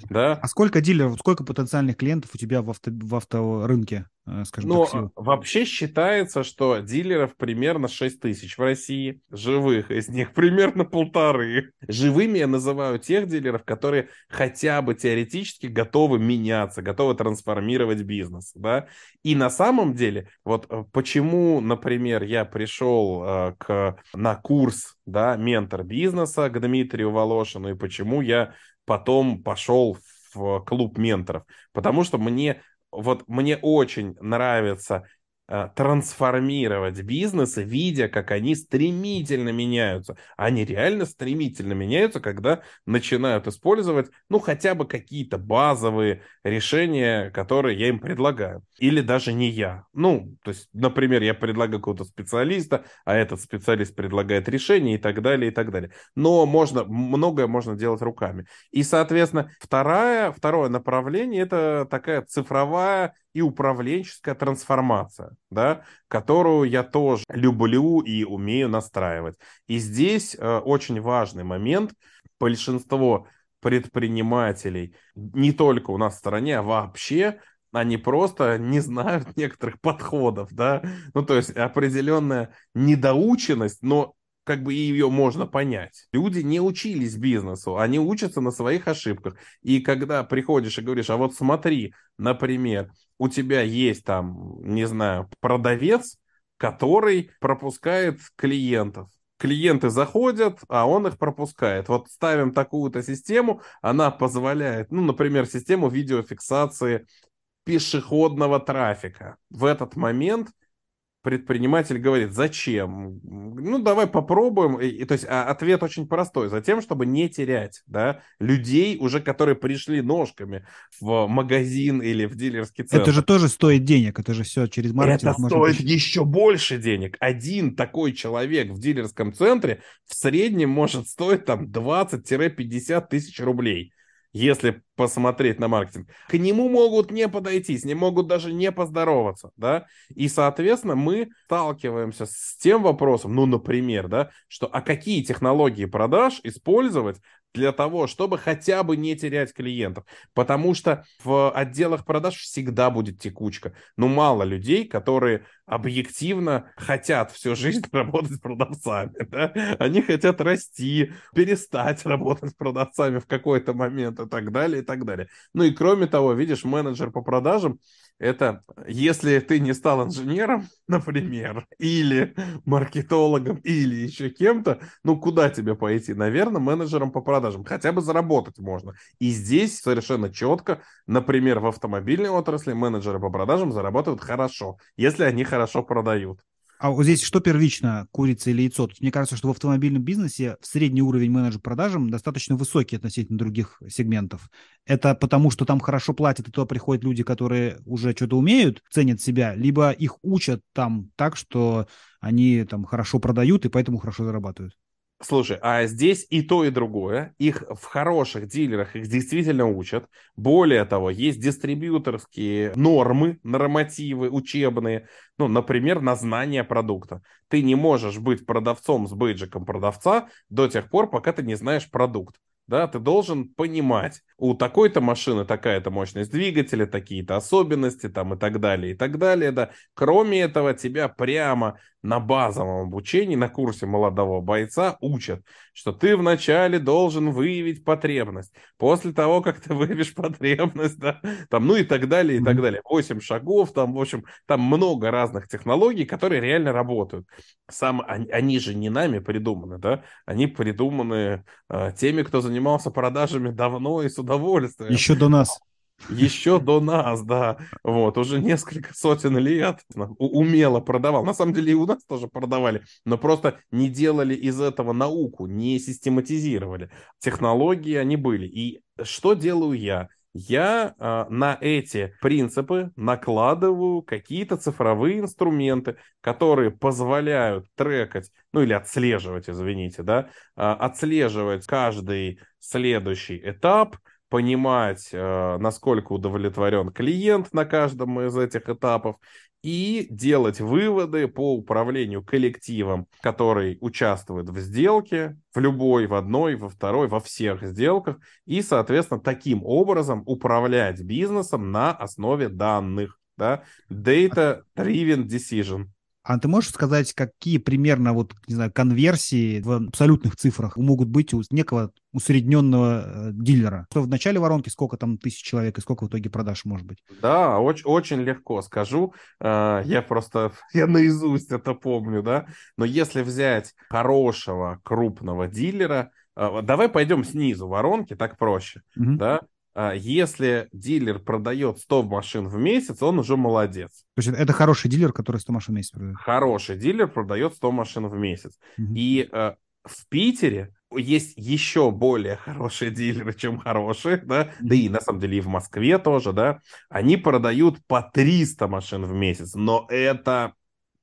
Да. А сколько дилеров, сколько потенциальных клиентов у тебя в, авто, в авторынке, э, скажем ну, так, всего? вообще считается, что дилеров примерно 6 тысяч в России, живых из них примерно полторы. Живыми я называю тех дилеров, которые хотя бы теоретически готовы меняться, готовы трансформировать бизнес, да. И на самом деле, вот э, почему, например, я пришел э, к, на курс, да, ментор бизнеса к Дмитрию Волошину, и почему я потом пошел в клуб менторов, потому что мне вот мне очень нравится трансформировать бизнесы, видя, как они стремительно меняются. Они реально стремительно меняются, когда начинают использовать, ну, хотя бы какие-то базовые решения, которые я им предлагаю. Или даже не я. Ну, то есть, например, я предлагаю какого-то специалиста, а этот специалист предлагает решение и так далее, и так далее. Но можно, многое можно делать руками. И, соответственно, второе, второе направление – это такая цифровая и управленческая трансформация, да, которую я тоже люблю и умею настраивать. И здесь э, очень важный момент. Большинство предпринимателей не только у нас в стране, а вообще они просто не знают некоторых подходов, да, ну, то есть определенная недоученность, но как бы ее можно понять. Люди не учились бизнесу, они учатся на своих ошибках. И когда приходишь и говоришь, а вот смотри, например, у тебя есть там, не знаю, продавец, который пропускает клиентов. Клиенты заходят, а он их пропускает. Вот ставим такую-то систему, она позволяет, ну, например, систему видеофиксации пешеходного трафика. В этот момент предприниматель говорит, зачем? Ну, давай попробуем. И, то есть а, ответ очень простой. Затем, чтобы не терять да, людей, уже которые пришли ножками в магазин или в дилерский центр. Это же тоже стоит денег, это же все через маркетинг. Это стоит быть... еще больше денег. Один такой человек в дилерском центре в среднем может стоить там 20-50 тысяч рублей. Если посмотреть на маркетинг. К нему могут не подойти, с ним могут даже не поздороваться, да, и, соответственно, мы сталкиваемся с тем вопросом, ну, например, да, что а какие технологии продаж использовать для того, чтобы хотя бы не терять клиентов. Потому что в отделах продаж всегда будет текучка. Ну, мало людей, которые объективно хотят всю жизнь работать продавцами. Да? Они хотят расти, перестать работать продавцами в какой-то момент и так далее, и так далее. Ну и кроме того, видишь, менеджер по продажам это если ты не стал инженером, например, или маркетологом, или еще кем-то, ну куда тебе пойти? Наверное, менеджером по продажам. Хотя бы заработать можно. И здесь совершенно четко, например, в автомобильной отрасли менеджеры по продажам зарабатывают хорошо, если они хорошо продают. А вот здесь что первично, курица или яйцо? Тут мне кажется, что в автомобильном бизнесе средний уровень менеджер продажам достаточно высокий относительно других сегментов. Это потому, что там хорошо платят, и туда приходят люди, которые уже что-то умеют, ценят себя, либо их учат там так, что они там хорошо продают и поэтому хорошо зарабатывают. Слушай, а здесь и то, и другое. Их в хороших дилерах их действительно учат. Более того, есть дистрибьюторские нормы, нормативы учебные, ну, например, на знание продукта. Ты не можешь быть продавцом с бейджиком продавца до тех пор, пока ты не знаешь продукт да, ты должен понимать, у такой-то машины такая-то мощность двигателя, такие-то особенности там и так далее, и так далее, да. Кроме этого, тебя прямо на базовом обучении, на курсе молодого бойца учат, что ты вначале должен выявить потребность. После того, как ты выявишь потребность, да, там, ну и так далее, и так далее. Восемь шагов, там, в общем, там много разных технологий, которые реально работают. Сам, они, они же не нами придуманы, да, они придуманы э, теми, кто занимался продажами давно и с удовольствием. Еще до нас. Еще до нас, да. Вот, уже несколько сотен лет умело продавал. На самом деле и у нас тоже продавали, но просто не делали из этого науку, не систематизировали. Технологии они были. И что делаю я? я э, на эти принципы накладываю какие-то цифровые инструменты, которые позволяют трекать, ну или отслеживать, извините, да, э, отслеживать каждый следующий этап, понимать, э, насколько удовлетворен клиент на каждом из этих этапов и делать выводы по управлению коллективом, который участвует в сделке, в любой, в одной, во второй, во всех сделках, и, соответственно, таким образом управлять бизнесом на основе данных. Да? Data-driven decision. А ты можешь сказать, какие примерно вот, не знаю, конверсии в абсолютных цифрах могут быть у некого усредненного э, дилера? Что в начале воронки, сколько там тысяч человек и сколько в итоге продаж может быть? Да, очень, очень легко скажу. Э, я просто, я наизусть это помню, да. Но если взять хорошего крупного дилера, э, давай пойдем снизу воронки, так проще, угу. да. А, если дилер продает 100 машин в месяц, он уже молодец. То есть это хороший дилер, который 100 машин в месяц продает? Хороший дилер продает 100 машин в месяц. Угу. И э, в Питере есть еще более хорошие дилеры, чем хорошие, да, да и на самом деле и в Москве тоже, да, они продают по 300 машин в месяц, но это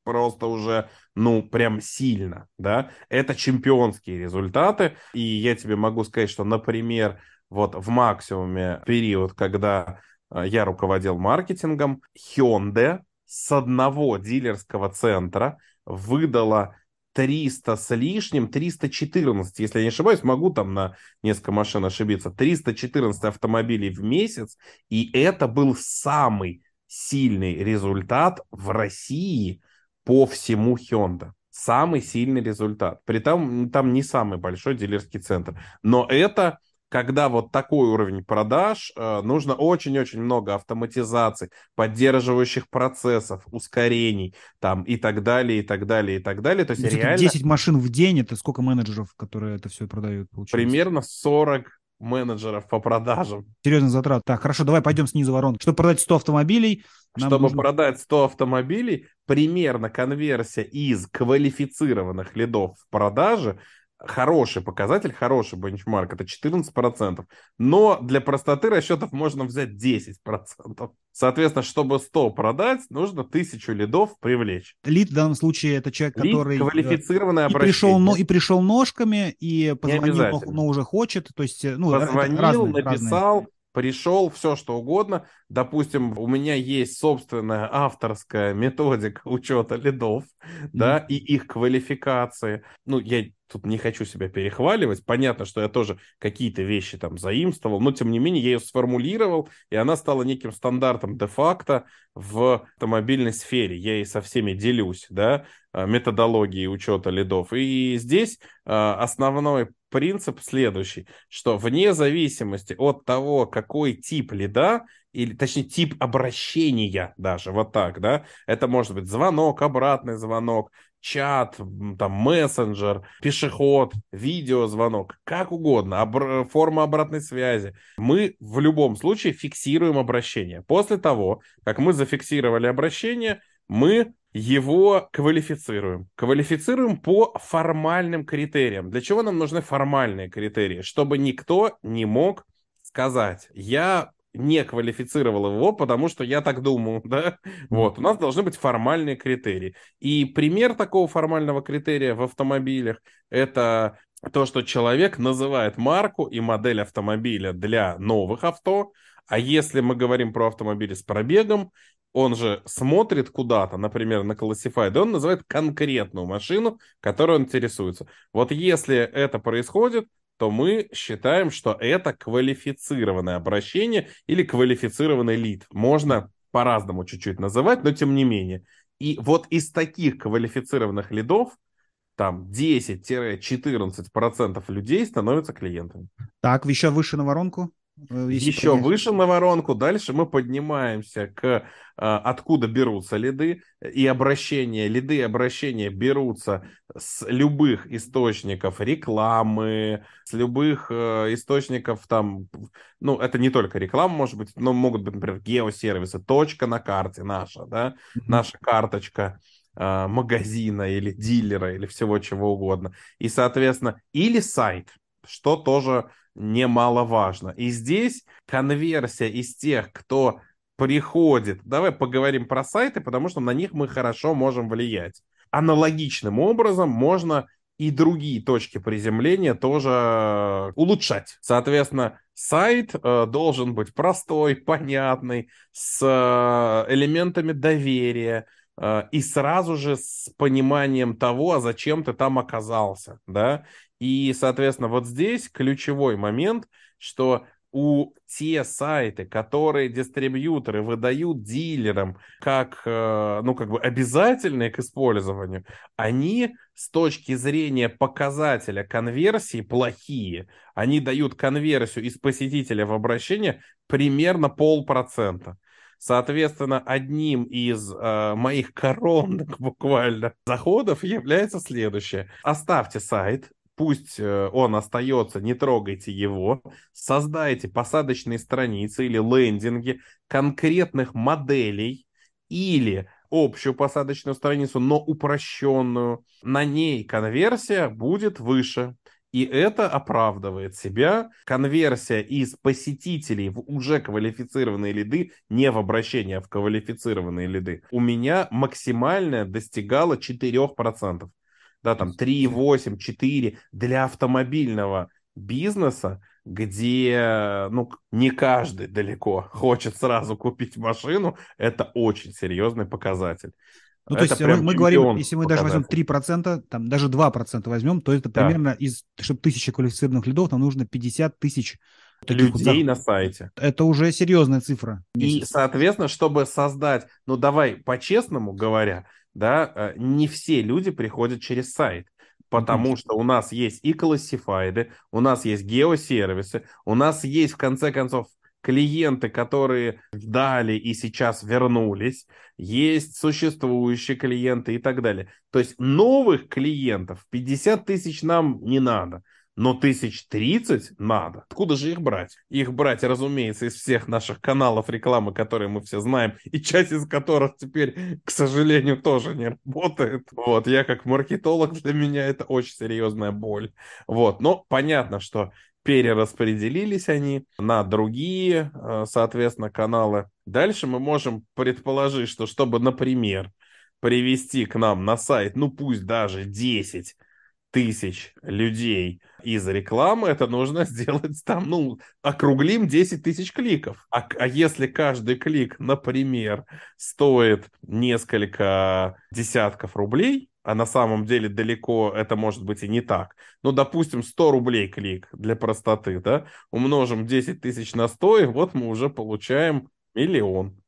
просто уже, ну, прям сильно, да, это чемпионские результаты, и я тебе могу сказать, что, например, вот в максимуме период, когда э, я руководил маркетингом, Hyundai с одного дилерского центра выдала 300 с лишним, 314, если я не ошибаюсь, могу там на несколько машин ошибиться, 314 автомобилей в месяц, и это был самый сильный результат в России по всему Hyundai. Самый сильный результат. При том, там не самый большой дилерский центр. Но это когда вот такой уровень продаж, э, нужно очень-очень много автоматизаций, поддерживающих процессов, ускорений там и так далее, и так далее, и так далее. То есть реально... 10 машин в день, это сколько менеджеров, которые это все продают? Получается? Примерно 40 менеджеров по продажам. Серьезный затрат. Так, хорошо, давай пойдем снизу воронки. Чтобы продать 100 автомобилей... Чтобы нужно... продать 100 автомобилей, примерно конверсия из квалифицированных лидов в продаже хороший показатель, хороший бенчмарк, это 14%. Но для простоты расчетов можно взять 10%. Соответственно, чтобы 100 продать, нужно 1000 лидов привлечь. Лид в данном случае это человек, Лид который... э, квалифицированное и пришел, но, и пришел ножками, и позвонил, но, но уже хочет. То есть, э, ну, Позвонил, разные- разные. написал, пришел, все что угодно. Допустим, у меня есть собственная авторская методика учета лидов, да, и их квалификации. Ну, я тут не хочу себя перехваливать. Понятно, что я тоже какие-то вещи там заимствовал, но тем не менее я ее сформулировал, и она стала неким стандартом де-факто в автомобильной сфере. Я ей со всеми делюсь, да, э, методологией учета лидов. И здесь э, основной принцип следующий, что вне зависимости от того, какой тип лида, или точнее тип обращения даже, вот так, да, это может быть звонок, обратный звонок, чат, там, мессенджер, пешеход, видеозвонок, как угодно, обр- форма обратной связи. Мы в любом случае фиксируем обращение. После того, как мы зафиксировали обращение, мы его квалифицируем. Квалифицируем по формальным критериям. Для чего нам нужны формальные критерии? Чтобы никто не мог сказать, я не квалифицировал его, потому что я так думаю, да? Вот, у нас должны быть формальные критерии. И пример такого формального критерия в автомобилях – это то, что человек называет марку и модель автомобиля для новых авто, а если мы говорим про автомобили с пробегом, он же смотрит куда-то, например, на Classified, и он называет конкретную машину, которой он интересуется. Вот если это происходит, то мы считаем, что это квалифицированное обращение или квалифицированный лид. Можно по-разному чуть-чуть называть, но тем не менее. И вот из таких квалифицированных лидов там 10-14% людей становятся клиентами. Так, еще выше на воронку. Э, Еще продолжать. выше на воронку, дальше мы поднимаемся к а, откуда берутся лиды и обращения. Лиды и обращения берутся с любых источников рекламы, с любых э, источников там, ну это не только реклама может быть, но могут быть, например, геосервисы, точка на карте наша, да, Мгм. наша карточка э, магазина или дилера или всего чего угодно. И, соответственно, или сайт, что тоже немаловажно. И здесь конверсия из тех, кто приходит, давай поговорим про сайты, потому что на них мы хорошо можем влиять. Аналогичным образом можно и другие точки приземления тоже улучшать. Соответственно, сайт э, должен быть простой, понятный, с э, элементами доверия, э, и сразу же с пониманием того, а зачем ты там оказался, да, и, соответственно, вот здесь ключевой момент, что у те сайты, которые дистрибьюторы выдают дилерам как, э, ну, как бы обязательные к использованию, они с точки зрения показателя конверсии плохие. Они дают конверсию из посетителя в обращение примерно полпроцента. Соответственно, одним из э, моих коронных буквально заходов является следующее. Оставьте сайт, пусть э, он остается, не трогайте его, создайте посадочные страницы или лендинги конкретных моделей или общую посадочную страницу, но упрощенную. На ней конверсия будет выше. И это оправдывает себя. Конверсия из посетителей в уже квалифицированные лиды, не в обращение, а в квалифицированные лиды, у меня максимальная достигала 4%. Да, там 3,8, 4 для автомобильного бизнеса, где, ну, не каждый далеко хочет сразу купить машину, это очень серьезный показатель. Ну, то Это есть мы, прям мы говорим, если мы даже возьмем показатель. 3%, там даже 2% возьмем, то это Да. примерно из, чтобы тысячи квалифицированных лидов, нам нужно 50 тысяч вот людей на сайте. Это уже серьезная цифра. И, месяц. соответственно, чтобы создать, ну давай по-честному говоря, да, э, не все люди приходят через сайт. Потому что у нас есть и классифайды, у нас есть геосервисы, у нас есть, в конце концов, клиенты, которые ждали и сейчас вернулись, есть существующие клиенты и так далее. То есть новых клиентов 50 тысяч нам не надо. Но тысяч тридцать надо. Откуда же их брать? Их брать, разумеется, из всех наших каналов рекламы, которые мы все знаем, и часть из которых теперь, к сожалению, тоже не работает. Вот, я как маркетолог, для меня это очень серьезная боль. Вот, но понятно, что перераспределились они на другие, э, соответственно, каналы. Дальше мы можем предположить, что чтобы, например, привести к нам на сайт, ну пусть даже 10 тысяч людей из рекламы, это нужно сделать там, ну, округлим 10 тысяч кликов. А, а если каждый клик, например, стоит несколько десятков рублей, а на самом деле далеко это может быть и не так. Ну, допустим, 100 рублей клик для простоты, да, умножим 10 тысяч на 100, и вот мы уже получаем миллион.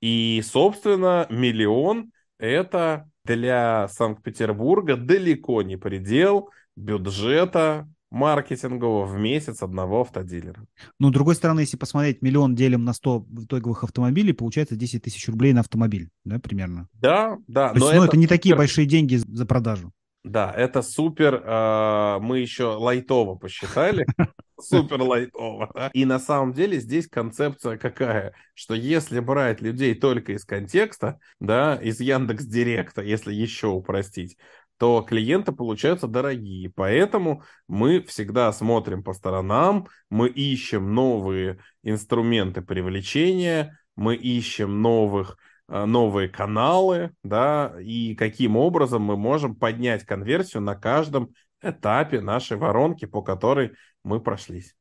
И, собственно, миллион – это для Санкт-Петербурга далеко не предел бюджета маркетингового в месяц одного автодилера. Ну, с другой стороны, если посмотреть, миллион делим на 100 итоговых автомобилей, получается 10 тысяч рублей на автомобиль, да, примерно? Да, да. То но есть, ну, это, это не такие большие деньги за продажу. Да, это супер, э, мы еще лайтово посчитали, супер лайтово. И на самом деле здесь концепция какая, что если брать людей только из контекста, да, из Яндекс Директа, если еще упростить, то клиенты получаются дорогие. Поэтому мы всегда смотрим по сторонам, мы ищем новые инструменты привлечения, мы ищем новых Э, новые каналы, да, и каким образом мы можем поднять конверсию на каждом этапе нашей воронки, по которой мы прошлись.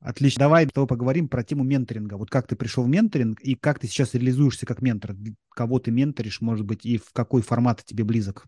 Отлично. Давай того поговорим про тему менторинга. Вот как ты пришел в менторинг и как ты сейчас реализуешься как ментор? Кого ты менторишь, может быть, и в какой формат тебе близок?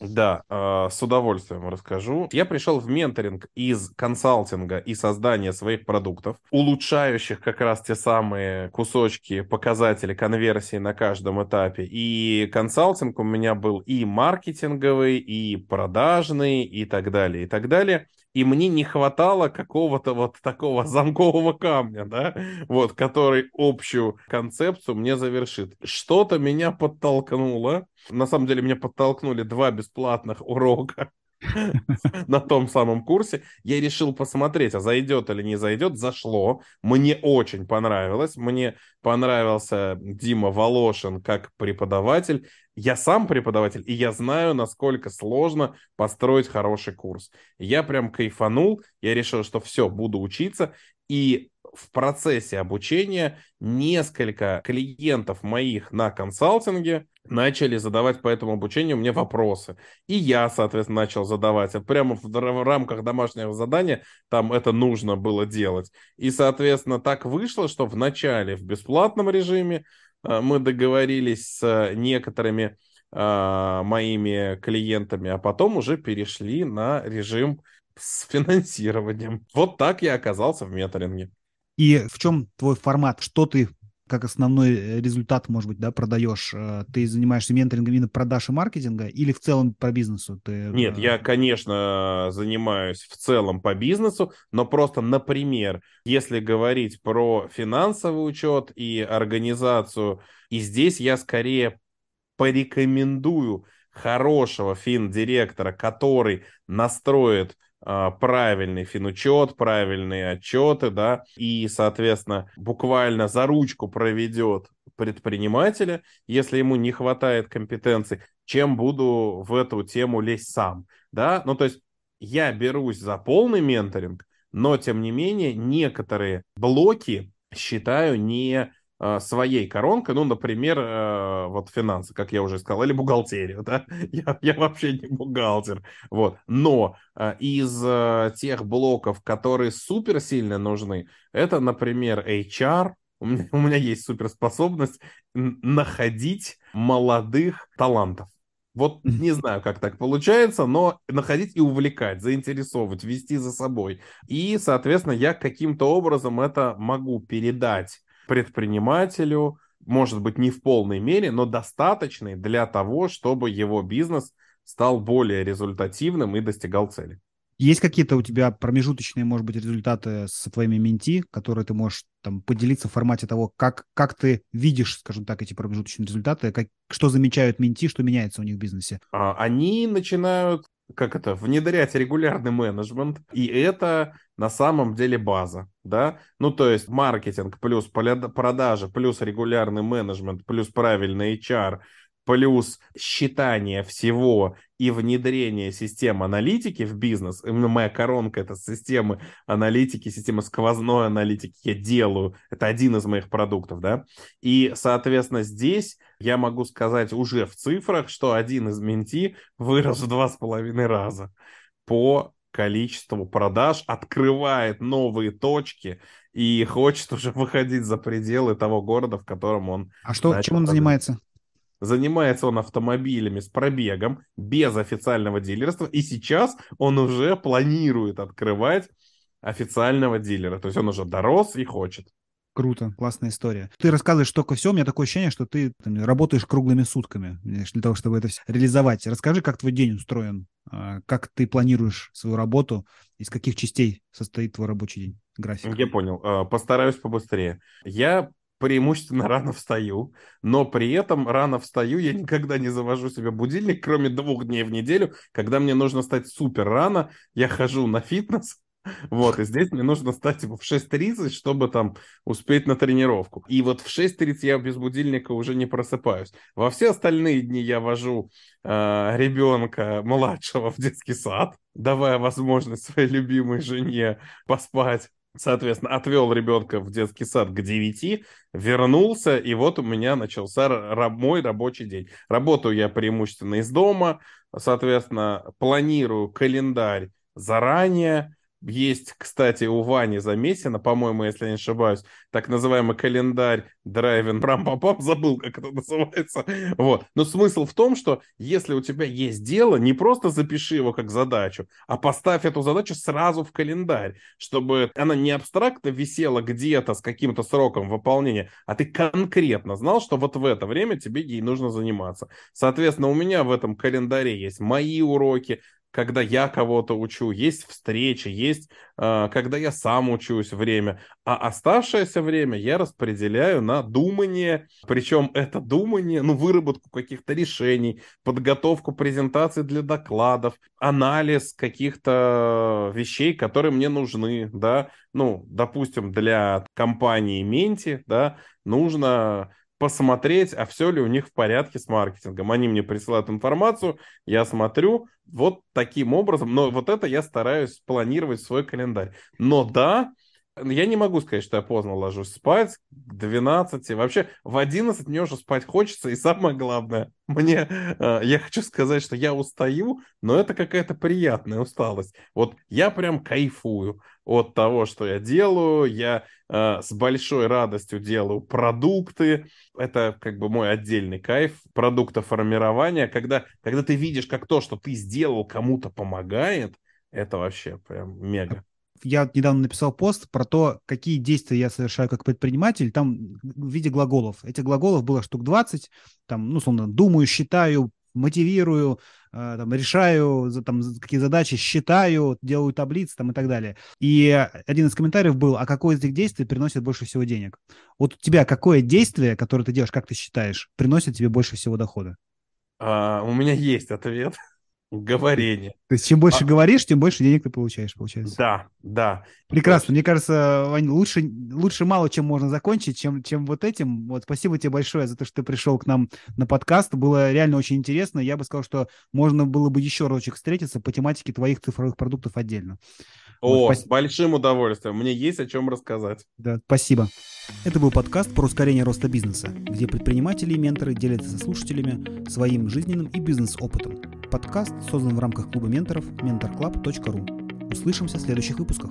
Да, а, с удовольствием расскажу. Я пришел в менторинг из консалтинга и создания своих продуктов, улучшающих как раз те самые кусочки, показатели конверсии на каждом этапе. И консалтинг у меня был и маркетинговый, и продажный, и так далее, и так далее и мне не хватало какого-то вот такого замкового камня, да, вот, который общую концепцию мне завершит. Что-то меня подтолкнуло, на самом деле меня подтолкнули два бесплатных урока на том самом курсе. Я решил посмотреть, а зайдет или не зайдет. Зашло. Мне очень понравилось. Мне понравился Дима Волошин как преподаватель. Я сам преподаватель, и я знаю, насколько сложно построить хороший курс. Я прям кайфанул. Я решил, что все, буду учиться. И в процессе обучения несколько клиентов моих на консалтинге начали задавать по этому обучению мне вопросы. И я, соответственно, начал задавать. Прямо в, в рамках домашнего задания там это нужно было делать. И, соответственно, так вышло, что в начале в бесплатном режиме мы договорились с некоторыми э, моими клиентами, а потом уже перешли на режим с финансированием. Вот так я оказался в метаринге. И в чем твой формат? Что ты как основной э, результат, может быть, да, продаешь? Э, ты занимаешься менторингом именно продаж и маркетинга или в целом по бизнесу? Ты... Нет, я, конечно, занимаюсь в целом по бизнесу, но просто, например, если говорить про финансовый учет и организацию, и здесь я скорее порекомендую хорошего фин-директора, который настроит правильный финучет, правильные отчеты, да, и, соответственно, буквально за ручку проведет предпринимателя, если ему не хватает компетенций, чем буду в эту тему лезть сам, да, ну, то есть я берусь за полный менторинг, но, тем не менее, некоторые блоки считаю не своей коронкой, ну, например, э, вот финансы, как я уже сказал, или бухгалтерию, да, я, я вообще не бухгалтер, вот, но э, из тех блоков, которые супер сильно нужны, это, например, HR, у меня, у меня есть суперспособность находить молодых талантов. Вот не знаю, как так получается, но находить и увлекать, заинтересовывать, вести за собой. И, соответственно, я каким-то образом это могу передать предпринимателю, может быть, не в полной мере, но достаточной для того, чтобы его бизнес стал более результативным и достигал цели. Есть какие-то у тебя промежуточные, может быть, результаты с твоими менти, которые ты можешь там поделиться в формате того, как, как ты видишь, скажем так, эти промежуточные результаты, как, что замечают менти, что меняется у них в бизнесе? А, они начинают как это, внедрять регулярный менеджмент, и это на самом деле база, да, ну то есть маркетинг плюс продажи плюс регулярный менеджмент плюс правильный HR плюс считание всего и внедрение систем аналитики в бизнес, именно моя коронка это системы аналитики, система сквозной аналитики. Я делаю, это один из моих продуктов, да, и, соответственно, здесь я могу сказать уже в цифрах, что один из менти вырос в два с половиной раза по количеству продаж, открывает новые точки и хочет уже выходить за пределы того города, в котором он... А что, чем он занимается? Занимается он автомобилями с пробегом, без официального дилерства, и сейчас он уже планирует открывать официального дилера. То есть он уже дорос и хочет. Круто, классная история. Ты рассказываешь только все, у меня такое ощущение, что ты там, работаешь круглыми сутками для того, чтобы это все реализовать. Расскажи, как твой день устроен, а, как ты планируешь свою работу, из каких частей состоит твой рабочий день, график. Я понял, а, постараюсь побыстрее. Я преимущественно рано встаю, но при этом рано встаю, я никогда не завожу себе будильник, кроме двух дней в неделю, когда мне нужно стать супер рано, я хожу на фитнес, вот, и здесь мне нужно стать типа, в 6.30, чтобы там успеть на тренировку. И вот в 6.30 я без будильника уже не просыпаюсь. Во все остальные дни я вожу э, ребенка младшего в детский сад, давая возможность своей любимой жене поспать Соответственно, отвел ребенка в детский сад к 9, вернулся, и вот у меня начался мой рабочий день. Работаю я преимущественно из дома, соответственно, планирую календарь заранее, есть, кстати, у Вани Замесина, по-моему, если я не ошибаюсь, так называемый календарь драйвин прам папам забыл, как это называется. Вот. Но смысл в том, что если у тебя есть дело, не просто запиши его как задачу, а поставь эту задачу сразу в календарь, чтобы она не абстрактно висела где-то с каким-то сроком выполнения, а ты конкретно знал, что вот в это время тебе ей нужно заниматься. Соответственно, у меня в этом календаре есть мои уроки, когда я кого-то учу, есть встречи, есть э, когда я сам учусь время, а оставшееся время я распределяю на думание, причем это думание, ну, выработку каких-то решений, подготовку презентаций для докладов, анализ каких-то вещей, которые мне нужны, да, ну, допустим, для компании Менти, да, нужно посмотреть, а все ли у них в порядке с маркетингом. Они мне присылают информацию, я смотрю, вот таким образом, но вот это я стараюсь планировать свой календарь. Но да, я не могу сказать, что я поздно ложусь спать, к 12, вообще в 11 мне уже спать хочется, и самое главное, мне, э, я хочу сказать, что я устаю, но это какая-то приятная усталость. Вот я прям кайфую от того, что я делаю, я э, с большой радостью делаю продукты, это как бы мой отдельный кайф продуктоформирования, когда, когда ты видишь, как то, что ты сделал, кому-то помогает, это вообще прям мега я недавно написал пост про то, какие действия я совершаю как предприниматель, там в виде глаголов. Этих глаголов было штук 20, там, ну, условно, думаю, считаю, мотивирую, э, там, решаю там, какие задачи, считаю, делаю таблицы там, и так далее. И один из комментариев был, а какое из этих действий приносит больше всего денег? Вот у тебя какое действие, которое ты делаешь, как ты считаешь, приносит тебе больше всего дохода? А, у меня есть ответ. Говорение. То есть чем больше а... говоришь, тем больше денег ты получаешь, получается. Да, да. Прекрасно. Мне кажется, Вань, лучше, лучше мало чем можно закончить, чем, чем вот этим. Вот спасибо тебе большое за то, что ты пришел к нам на подкаст. Было реально очень интересно. Я бы сказал, что можно было бы еще разочек встретиться по тематике твоих цифровых продуктов отдельно. О, вот, с большим удовольствием. Мне есть о чем рассказать. Да, спасибо. Это был подкаст про ускорение роста бизнеса, где предприниматели и менторы делятся со слушателями своим жизненным и бизнес-опытом. Подкаст создан в рамках клуба менторов mentorclub.ru. Услышимся в следующих выпусках.